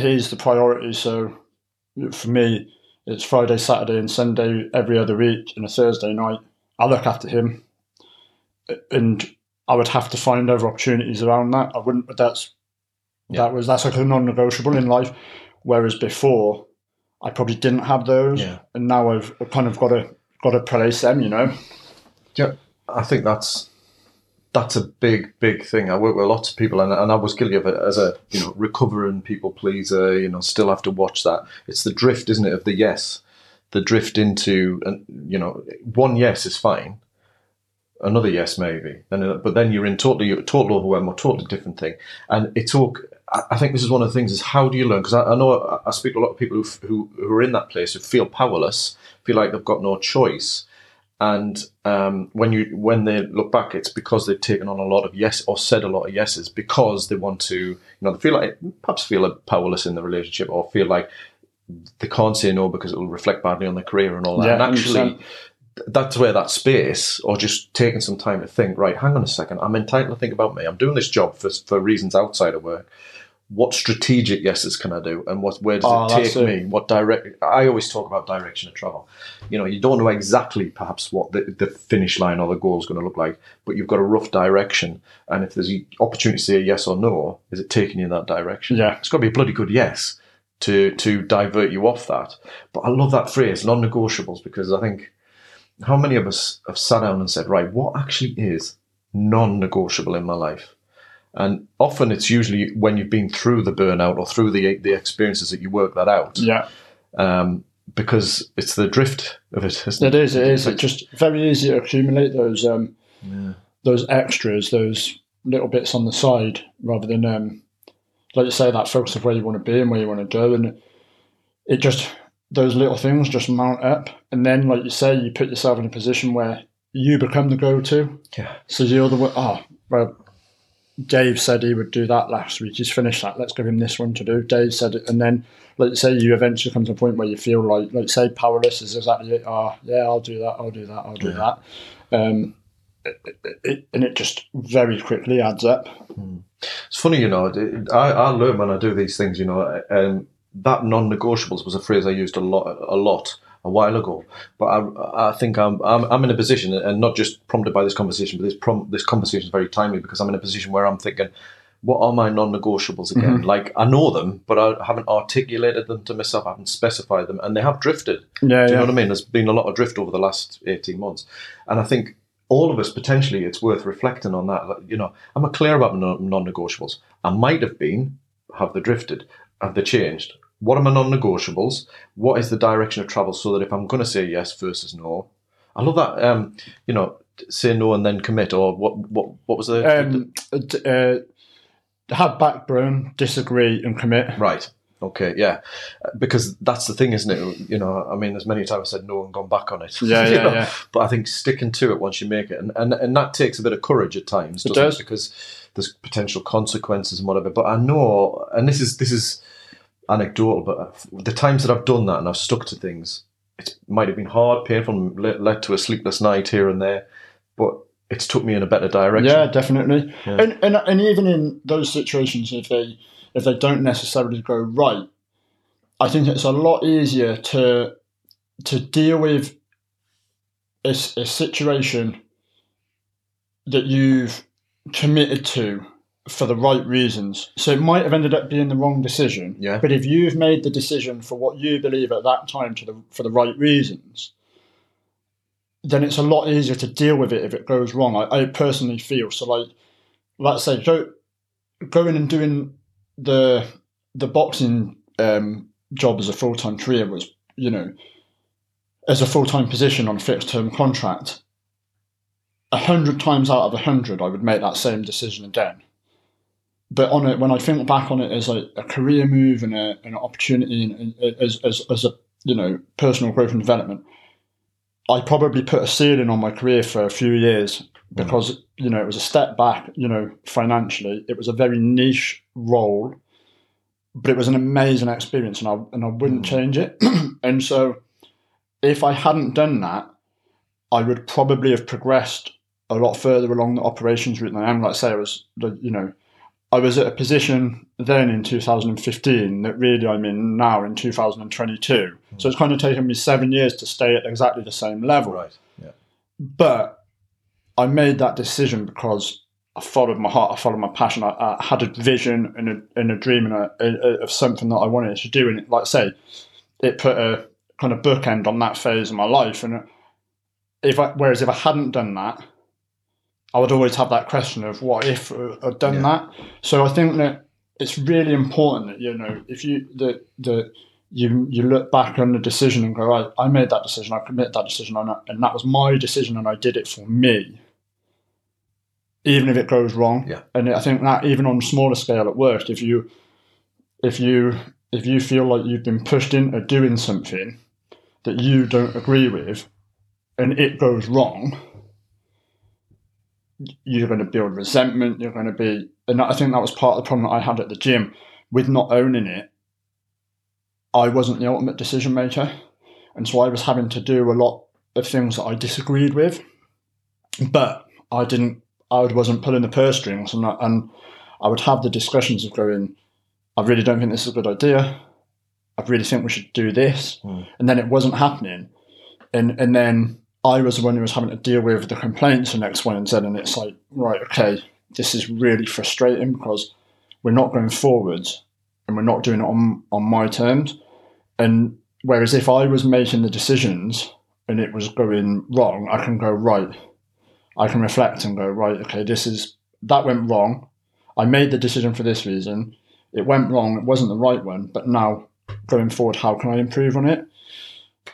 here's the priority. So for me, it's Friday, Saturday, and Sunday every other week, and a Thursday night. I look after him, and I would have to find other opportunities around that. I wouldn't. But that's Yeah. that was that's like a non-negotiable in life. Whereas before, I probably didn't have those, Yeah. and now I've kind of got to got to place them. You know. Yeah, I think that's that's a big, big thing. I work with lots of people, and, and I was guilty of it as a you know recovering people pleaser. You know, still have to watch that. It's the drift, isn't it, of the yes, the drift into, and you know, one yes is fine, another yes maybe, and but then you're in totally total overwhelm or totally different thing, and it's all. I think this is one of the things: is how do you learn? Because I, I know I- I speak to a lot of people who, who who are in that place who feel powerless, feel like they've got no choice, and um, when you when they look back, it's because they've taken on a lot of yes or said a lot of yeses because they want to, you know, they feel like perhaps feel powerless in the relationship or feel like they can't say no because it will reflect badly on their career and all that. Yeah, and actually, 100%. that's where that space or just taking some time to think. Right, hang on a second. I'm entitled to think about me. I'm doing this job for for reasons outside of work. What strategic yeses can I do, and what where does Oh, it ah, take it. me? What direct? I always talk about direction of travel you know, you don't know exactly perhaps what the, the finish line or the goal is going to look like, but you've got a rough direction. And if there's an opportunity to say yes or no, is it taking you in that direction? Yeah. It's got to be a bloody good yes to to divert you off that. But I love that phrase, non-negotiables, because I think how many of us have sat down and said, right, what actually is non-negotiable in my life? And often it's usually when you've been through the burnout or through the the experiences that you work that out Yeah. um, because it's the drift of it, isn't it? It is. It is. It's just very easy to accumulate those um, Yeah. those extras, those little bits on the side, rather than um, like you say, that focus of where you want to be and where you want to go, and it just those little things just mount up, and then, like you say, you put yourself in a position where you become the go-to. Yeah. So you're the one. Oh, well, Dave said he would do that last week. He's finished that. Let's give him this one to do. Dave said it, and then, you say, you eventually come to a point where you feel like, like say, powerless is exactly it. Oh, yeah, I'll do that. I'll do that. I'll do Yeah. that. Um, it, it, it, and it just very quickly adds up. It's funny, you know. I, I learn when I do these things. You know, and that non-negotiables was a phrase I used a lot, a lot a while ago. But I, I think I'm, I'm, I'm in a position, and not just prompted by this conversation, but this prom, this conversation is very timely because I'm in a position where I'm thinking, what are my non-negotiables again? Mm-hmm. Like I know them, but I haven't articulated them to myself. I haven't specified them, and they have drifted. Yeah, Do you yeah. know what I mean? There's been a lot of drift over the last 18 months. And I think all of us potentially it's worth reflecting on that. Like, You know, I'm clear about my non negotiables? I might have been. Have they drifted? Have they changed? What are my non negotiables? What is the direction of travel so that if I'm going to say yes versus no? I love that. Um, you know, say no and then commit, or what? What? What was the? Um, d- uh, have backbone, disagree, and commit. Right. Okay. Yeah. Because that's the thing, isn't it? You know, I mean, there's many times I said no and gone back on it. Yeah, yeah, know? yeah. But I think sticking to it once you make it, and, and, and that takes a bit of courage at times, does. it? Because there's potential consequences and whatever. But I know, and this is this is anecdotal, but the times that I've done that and I've stuck to things, it might have been hard, painful, led, led to a sleepless night here and there, but it's took me in a better direction. Yeah, definitely. Yeah. And, and and even in those situations, if they if they don't necessarily go right, I think it's a lot easier to to deal with a, a situation that you've committed to for the right reasons. So it might have ended up being the wrong decision. Yeah. But if you've made the decision for what you believe at that time to the for the right reasons, then it's a lot easier to deal with it if it goes wrong. I, I personally feel so. Like, let's say go going and doing the the boxing um, job as a full time career was, you know, as a full time position on a fixed term contract. A hundred times out of a hundred, I would make that same decision again but on it when I think back on it as a, a career move and a, an opportunity and, and as, as, as a you know personal growth and development, I probably put a ceiling on my career for a few years because mm. you know it was a step back. You know financially, it was a very niche role, but it was an amazing experience, and I and I wouldn't mm. change it. and so, if I hadn't done that, I would probably have progressed a lot further along the operations route than I am. Like say, I was you know I was at a position then in 2015 that really I'm in now in 2022. Mm. So it's kind of taken me seven years to stay at exactly the same level. Right. Yeah. But I made that decision because I followed my heart, I followed my passion. I, I had a vision and a, and a dream and a, a, of something that I wanted to do. And like I say, it put a kind of bookend on that phase of my life. And if I, whereas if I hadn't done that, I would always have that question of what if uh, I'd done yeah. that. So I think that it's really important that you know if you that the you you look back on the decision and go, I, I made that decision, I committed that decision, and, and that was my decision, and I did it for me. Even if it goes wrong, yeah. And I think that even on a smaller scale at work, if you if you if you feel like you've been pushed into doing something that you don't agree with, and it goes wrong, you're going to build resentment. You're going to be, and I think that was part of the problem that I had at the gym with not owning it. I wasn't the ultimate decision maker, and so I was having to do a lot of things that I disagreed with, but I didn't. I wasn't pulling the purse strings, and I, and I would have the discussions of going, I really don't think this is a good idea. I really think we should do this, mm. and then it wasn't happening, and and then I was the one who was having to deal with the complaints and X, Y, and Z. And it's like, right, okay, this is really frustrating because we're not going forwards and we're not doing it on, on my terms. And whereas if I was making the decisions and it was going wrong, I can go, right, I can reflect and go, right, okay, this is, that went wrong. I made the decision for this reason. It went wrong. It wasn't the right one. But now going forward, how can I improve on it?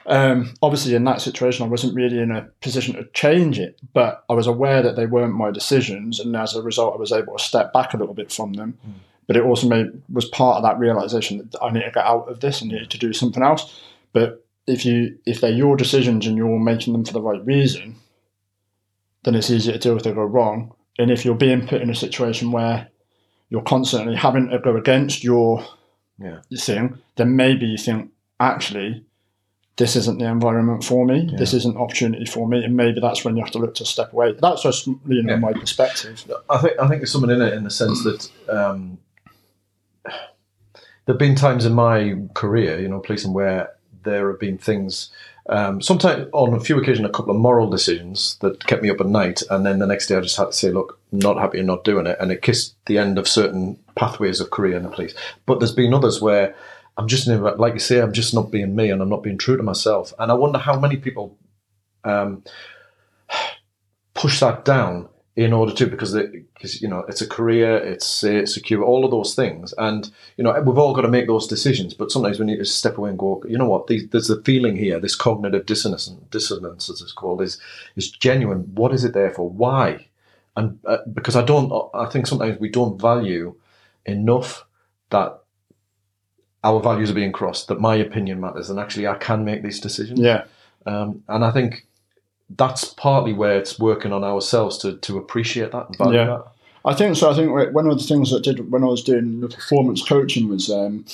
Um, obviously, in that situation, I wasn't really in a position to change it, but I was aware that they weren't my decisions, and as a result, I was able to step back a little bit from them. Mm. But it also made was part of that realization that I need to get out of this and need to do something else. But if you if they're your decisions and you're making them for the right reason, then it's easier to deal with if they go wrong. And if you're being put in a situation where you're constantly having to go against your yeah. thing, then maybe you think actually this isn't the environment for me. Yeah. This isn't opportunity for me, and maybe that's when you have to look to step away. That's just you know yeah. my perspective. I think I think there's something in it in the sense that um, there've been times in my career, you know, policing where there have been things. Um, sometimes on a few occasions, a couple of moral decisions that kept me up at night, and then the next day I just had to say, "Look, not happy and not doing it," and it kissed the end of certain pathways of career in the police. But there's been others where I'm just like you say, I'm just not being me, and I'm not being true to myself. And I wonder how many people um, push that down in order to because because you know it's a career, it's uh, secure, all of those things, and you know we've all got to make those decisions. But sometimes we need to step away and go, you know what? There's a feeling here. This cognitive dissonance, dissonance as it's called, is is genuine. What is it there for? Why? And uh, because I don't, I think sometimes we don't value enough that our values are being crossed, that my opinion matters, and actually I can make these decisions. Yeah. Um, and I think that's partly where it's working on ourselves to, to appreciate that and value yeah. that. I think so. I think one of the things that I did when I was doing the performance coaching was um,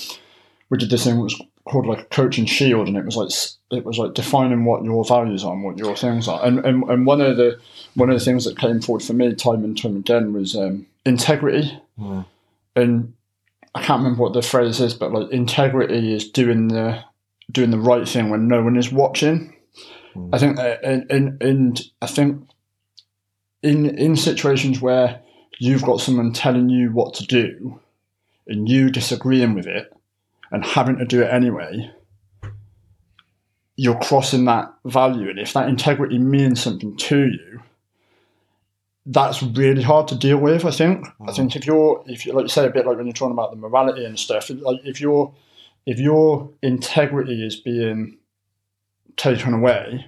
we did this thing was called like a coaching shield, and it was like it was like defining what your values are and what your things are. And and, and one of the one of the things that came forward for me time and time again was um, integrity. Mm. And I can't remember what the phrase is, but like integrity is doing the doing the right thing when no one is watching. Mm. I think, uh, and, and and I think in in situations where you've got someone telling you what to do and you disagreeing with it and having to do it anyway, you're crossing that value. And if that integrity means something to you, that's really hard to deal with. I think. I think if you're, if you like you say a bit like when you're talking about the morality and stuff, like if your if your integrity is being taken away,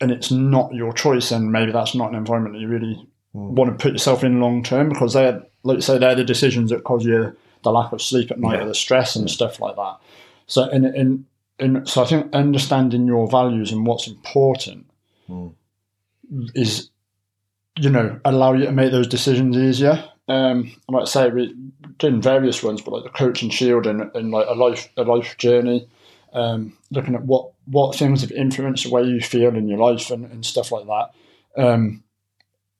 and it's not your choice, then maybe that's not an environment that you really Mm. want to put yourself in long term because they're like you say they're the decisions that cause you the lack of sleep at night Yeah. or the stress and stuff like that. So and and and so I think understanding your values and what's important Mm. is you know allow you to make those decisions easier. Um, I might say we doing various ones, but like the coaching shield and, and like a life a life journey, um, looking at what what things have influenced the way you feel in your life and, and stuff like that. Um,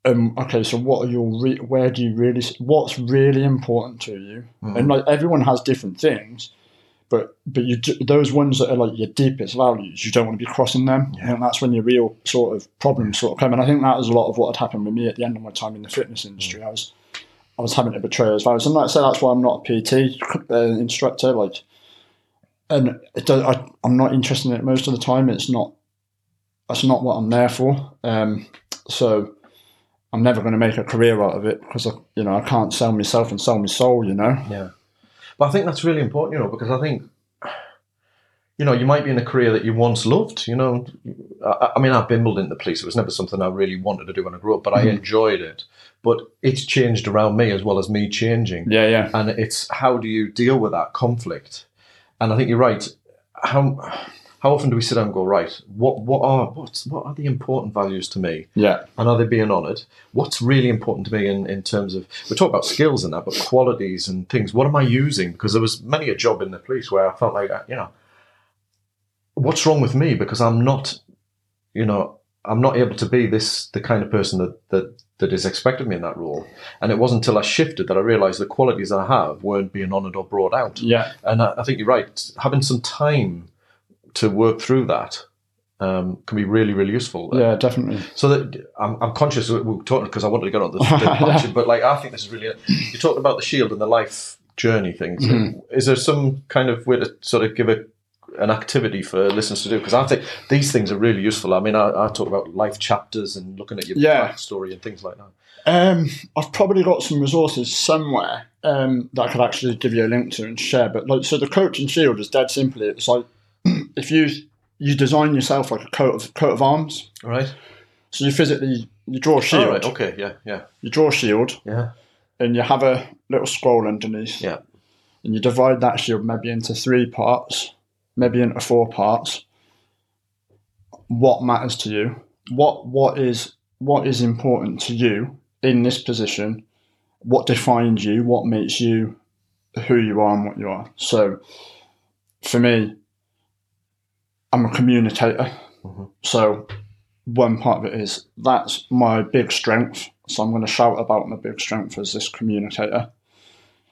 um, okay, so what are your re- where do you really what's really important to you? Mm. And like everyone has different things, but but you do- those ones that are like your deepest values, you don't want to be crossing them, Yeah. and that's when your real sort of problems sort of come. And I think that was a lot of what had happened with me at the end of my time in the fitness industry. I was I was having to betray those values, and like I say, that's why I'm not a PT uh, instructor. Like, and I, I'm not interested in it most of the time. It's not that's not what I'm there for. Um, so I'm never going to make a career out of it because I, you know I can't sell myself and sell my soul. You know. Yeah. But I think that's really important, you know, because I think, you know, you might be in a career that you once loved, you know. I, I mean, I bimbled into the police. It was never something I really wanted to do when I grew up, but I Mhm. enjoyed it. But it's changed around me as well as me changing. Yeah, yeah, And it's how do you deal with that conflict? And I think you're right. How how often do we sit down and go, right, what what are what's what are the important values to me? yeah, and are they being honoured? What's really important to me in, in terms of we talk about skills and that, but qualities and things. What am I using? Because there was many a job in the police where I felt like uh, you know, what's wrong with me because I'm not, you know, I'm not able to be this the kind of person that that that is expected of me in that role. And it wasn't until I shifted that I realised the qualities I have weren't being honoured or brought out. yeah, And I, I think you're right. Having some time to work through that um, can be really really useful. yeah, definitely. So that I'm, I'm conscious that we're talking because I wanted to get on the, the but like I think this is really you're talking about the shield and the life journey things. Mhm. Is there some kind of way to sort of give a an activity for listeners to do? Because I think these things are really useful. I mean, I, I talk about life chapters and looking at your Yeah. backstory and things like that. Um, I've probably got some resources somewhere um, that I could actually give you a link to and share. But like, so the coaching shield is dead simply. It's like if you you design yourself like a coat of coat of arms. All right. So you physically you draw a oh, shield, All right. Okay. Yeah. Yeah. you draw a shield, Yeah. and you have a little scroll underneath. Yeah. And you divide that shield maybe into three parts, maybe into four parts. What matters to you? What what is what is important to you in this position? What defines you? What makes you who you are and what you are? So, for me, I'm a communicator. Mhm. So, one part of it is that's my big strength. So, I'm going to shout about my big strength as this communicator.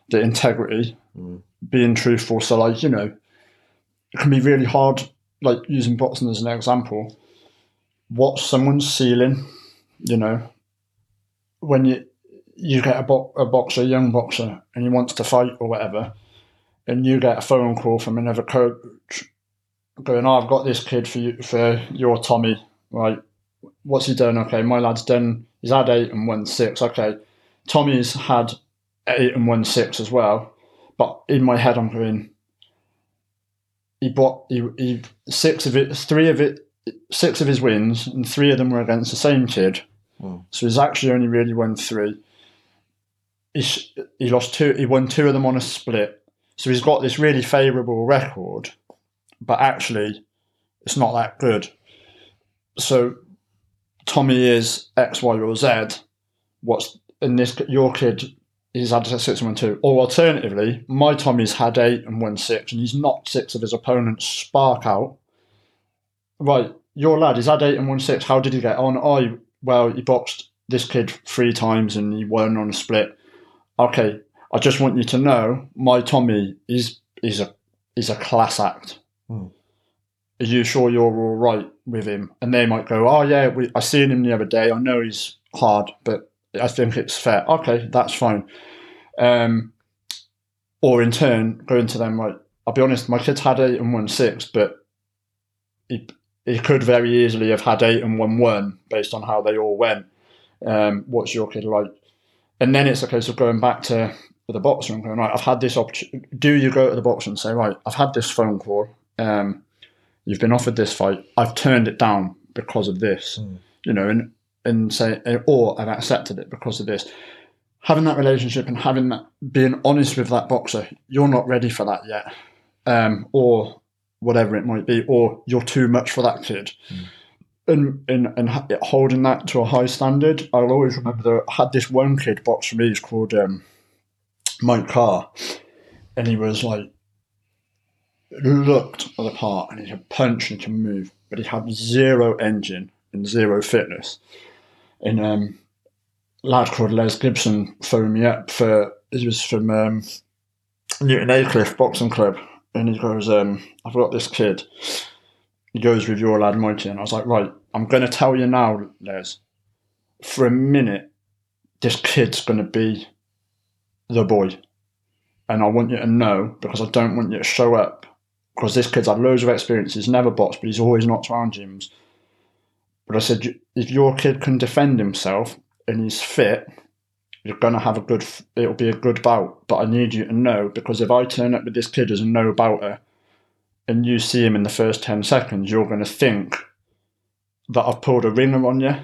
The integrity, Mm. being truthful. So, like, you know, it can be really hard, like using boxing as an example. What's someone's ceiling, you know, when you you get a, bo- a boxer, a young boxer, and he wants to fight or whatever, and you get a phone call from another coach going, oh, I've got this kid for you, for your Tommy, right? What's he done? Okay, my lad's done, he's had eight and won six. Okay, Tommy's had eight and won six as well. But in my head, I'm going, he bought, he, he, six of it, three of it, six of his wins, and three of them were against the same kid. Hmm. So he's actually only really won three. He, he lost two. He won two of them on a split. So he's got this really favourable record, but actually, it's not that good. So Tommy is X, Y, or Z. What's in this? Your kid, he's had a six and won two. Or alternatively, my Tommy's had eight and won six, and he's knocked six of his opponents spark out. Right, your lad, he's had eight and won six. How did he get on? Oh, well, he boxed this kid three times and he won on a split. Okay, I just want you to know, my Tommy is is a is a class act. Hmm. Are you sure you're all right with him? And they might go, oh yeah, we, I seen him the other day. I know he's hard, but I think it's fair. Okay, that's fine. Um, or in turn, going to them like, I'll be honest, my kid's had eight and won six, but he, he could very easily have had eight and won one based on how they all went. Um, what's your kid like? And then it's a case of going back to the boxer and going, right, I've had this opportunity. Do you go to the boxer and say, right, I've had this phone call. Um, you've been offered this fight. I've turned it down because of this, mm. you know, and, and say, or I've accepted it because of this. Having that relationship and having that, being honest with that boxer, you're not ready for that yet. Um, or whatever it might be, or you're too much for that kid. Mm and, and and holding that to a high standard. I'll always remember that I had this one kid box for me. He's called um, Mike Carr, and he was like looked at the part, and he could punch and he could move, but he had zero engine and zero fitness. And um, a lad called Les Gibson phoned me up for he was from um, Newton Aycliffe Boxing Club, and he goes, um, "I've got this kid." he goes with your lad Mikey, and I was like, right, I'm going to tell you now, Les. For a minute, this kid's going to be the boy, and I want you to know because I don't want you to show up because this kid's had loads of experience. He's never boxed, but he's always knocked around gyms. But I said, if your kid can defend himself and he's fit, you're going to have a good. It'll be a good bout. But I need you to know because if I turn up with this kid as a no bouter and you see him in the first 10 seconds, you're going to think that I've pulled a ringer on you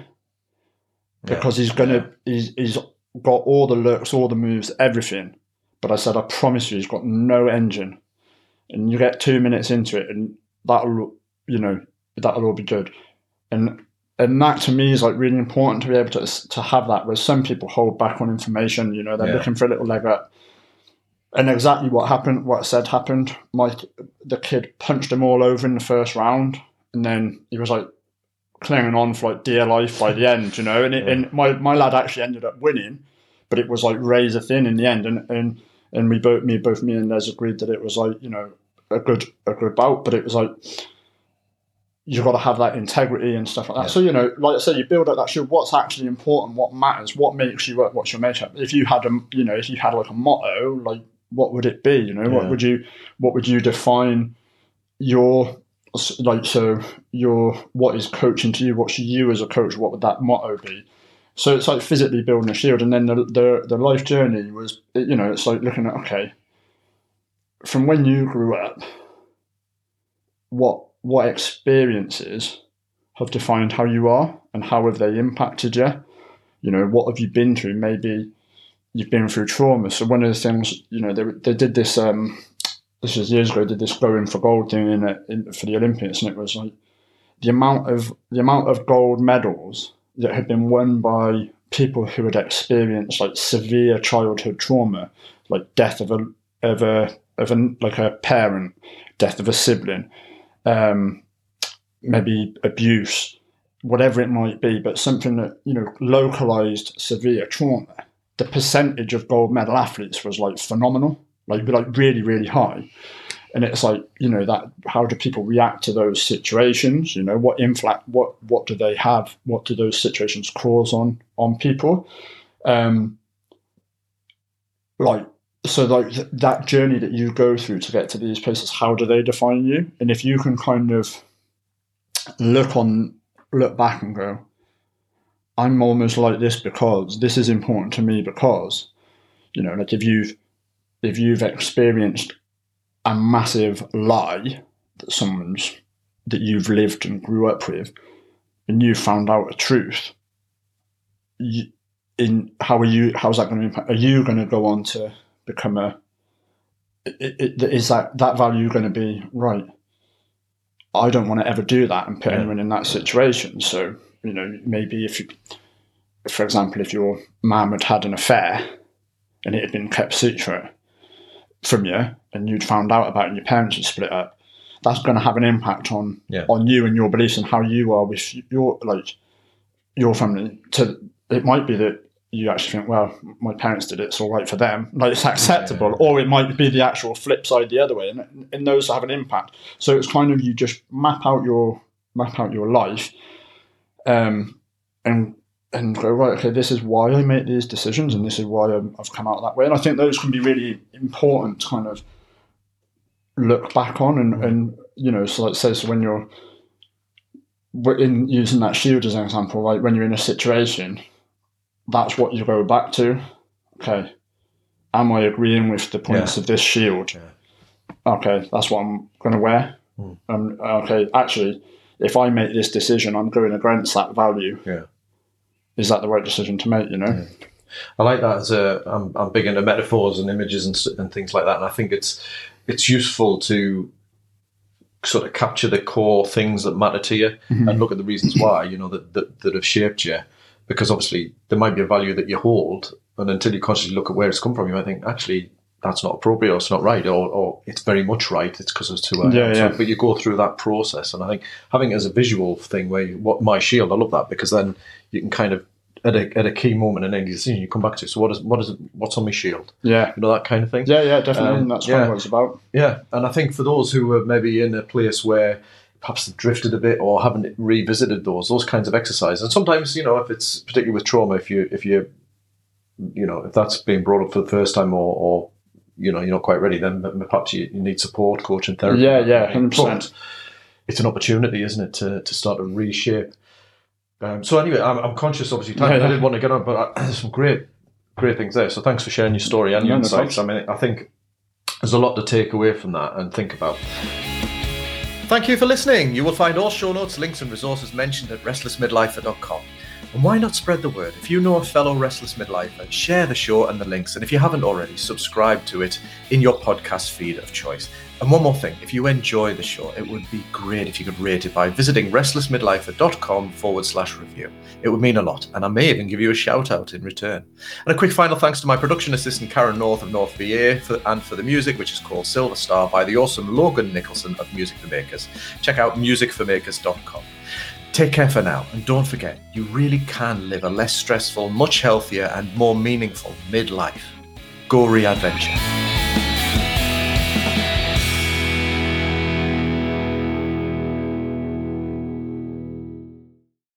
because yeah. he's going to, he's, he's got all the looks, all the moves, everything. But I said, I promise you, he's got no engine. And you get two minutes into it, and that'll, you know, that'll all be good. And and that to me is like really important to be able to to have that. Where some people hold back on information, you know, they're yeah. looking for a little leg up and exactly what happened, what I said happened. My the kid punched him all over in the first round, and then he was like clinging on for like dear life by the end, you know. And it, yeah. and my, my lad actually ended up winning, but it was like razor thin in the end. And and and we both me both me and Les agreed that it was like you know a good a good bout, but it was like you've got to have that integrity and stuff like that. Yeah. So you know, like I said, you build up that shield. What's actually important? What matters? What makes you work? What's your makeup? If you had a you know if you had like a motto like what would it be? You know, yeah. what would you what would you define your like so your what is coaching to you? What's you as a coach? What would that motto be? So it's like physically building a shield, and then the the, the life journey was you know it's like looking at okay, from when you grew up, what what experiences have defined how you are, and how have they impacted you? You know, what have you been through? Maybe you've been through trauma. So one of the things, you know, they, they did this. Um, this was years ago. They did this going for gold thing in, in for the Olympics, and it was like the amount of the amount of gold medals that had been won by people who had experienced like severe childhood trauma, like death of a of a of a like a parent, death of a sibling, um, maybe abuse, whatever it might be, but something that you know localized severe trauma the percentage of gold medal athletes was like phenomenal, like like really really high. And it's like you know that how do people react to those situations? You know what inflect what what do they have? What do those situations cause on on people? Um, like so like th- that journey that you go through to get to these places how do they define you and if you can kind of look on look back and go I'm almost like this because this is important to me because, you know, like if you've if you've experienced a massive lie that someone's that you've lived and grew up with, and you found out a truth, you, in how are you? How's that going to impact? Are you going to go on to become a? Is that that value going to be right? I don't want to ever do that and put yeah. anyone in that situation. So you know, maybe if you, for example, if your mum had had an affair and it had been kept secret from you and you'd found out about it and your parents had split up, that's going to have an impact on yeah. on you and your beliefs and how you are with your like your family. To it might be that you actually think, well, my parents did it, it's all right for them, like it's acceptable, yeah. or it might be the actual flip side the other way, and, and those have an impact. So it's kind of you just map out your map out your life um, and and go right. Okay, this is why I make these decisions, and this is why I'm, I've come out that way. And I think those can be really important to kind of look back on, and, and you know, so like say, so when you're in using that shield as an example, like when you're in a situation, that's what you go back to. Okay, am I agreeing with the points Yeah. of this shield? Yeah. Okay, that's what I'm going to wear. Hmm. Um, okay, actually, if I make this decision, I'm going against that value. Yeah. Is that the right decision to make? You know. I like that as a. I'm, I'm big into metaphors and images and, and things like that, and I think it's it's useful to sort of capture the core things that matter to you and look at the reasons why you know that, that that have shaped you. Because obviously there might be a value that you hold, and until you consciously look at where it's come from, you might think actually that's not appropriate or it's not right or, or it's very much right. It's because it's too early. Yeah, So- yeah. but you go through that process, and I think having it as a visual thing where you, what my shield, I love that because then you can kind of at a, at a key moment in any decision you come back to. It. So what is what is what's on my shield? Yeah. You know that kind of thing. Yeah, yeah, definitely. Um, and that's yeah. what it's about. Yeah, and I think for those who are maybe in a place where perhaps they've drifted a bit or haven't revisited those those kinds of exercises, and sometimes you know if it's particularly with trauma, if you if you you know if that's being brought up for the first time or, or you know you're not quite ready, then perhaps you, you need support, coaching, therapy. Yeah, yeah, 100%. It's an opportunity, isn't it, to to start to reshape. Um, so anyway, I'm, I'm conscious, obviously, time. Yeah, yeah. I didn't want to get on, but I, there's some great, great things there. So thanks for sharing your story and your Yeah, no insights. I mean, I think there's a lot to take away from that and think about. Thank you for listening. You will find all show notes, links, and resources mentioned at restlessmidlifer.com. And why not spread the word? If you know a fellow restless midlifer, share the show and the links. And if you haven't already, subscribe to it in your podcast feed of choice. And one more thing if you enjoy the show, it would be great if you could rate it by visiting restlessmidlifer.com forward slash review. It would mean a lot, and I may even give you a shout out in return. And a quick final thanks to my production assistant Karen North of North VA for, and for the music, which is called Silver Star by the awesome Logan Nicholson of Music for Makers. Check out musicformakers.com. Take care for now, and don't forget, you really can live a less stressful, much healthier, and more meaningful midlife. Go re adventure.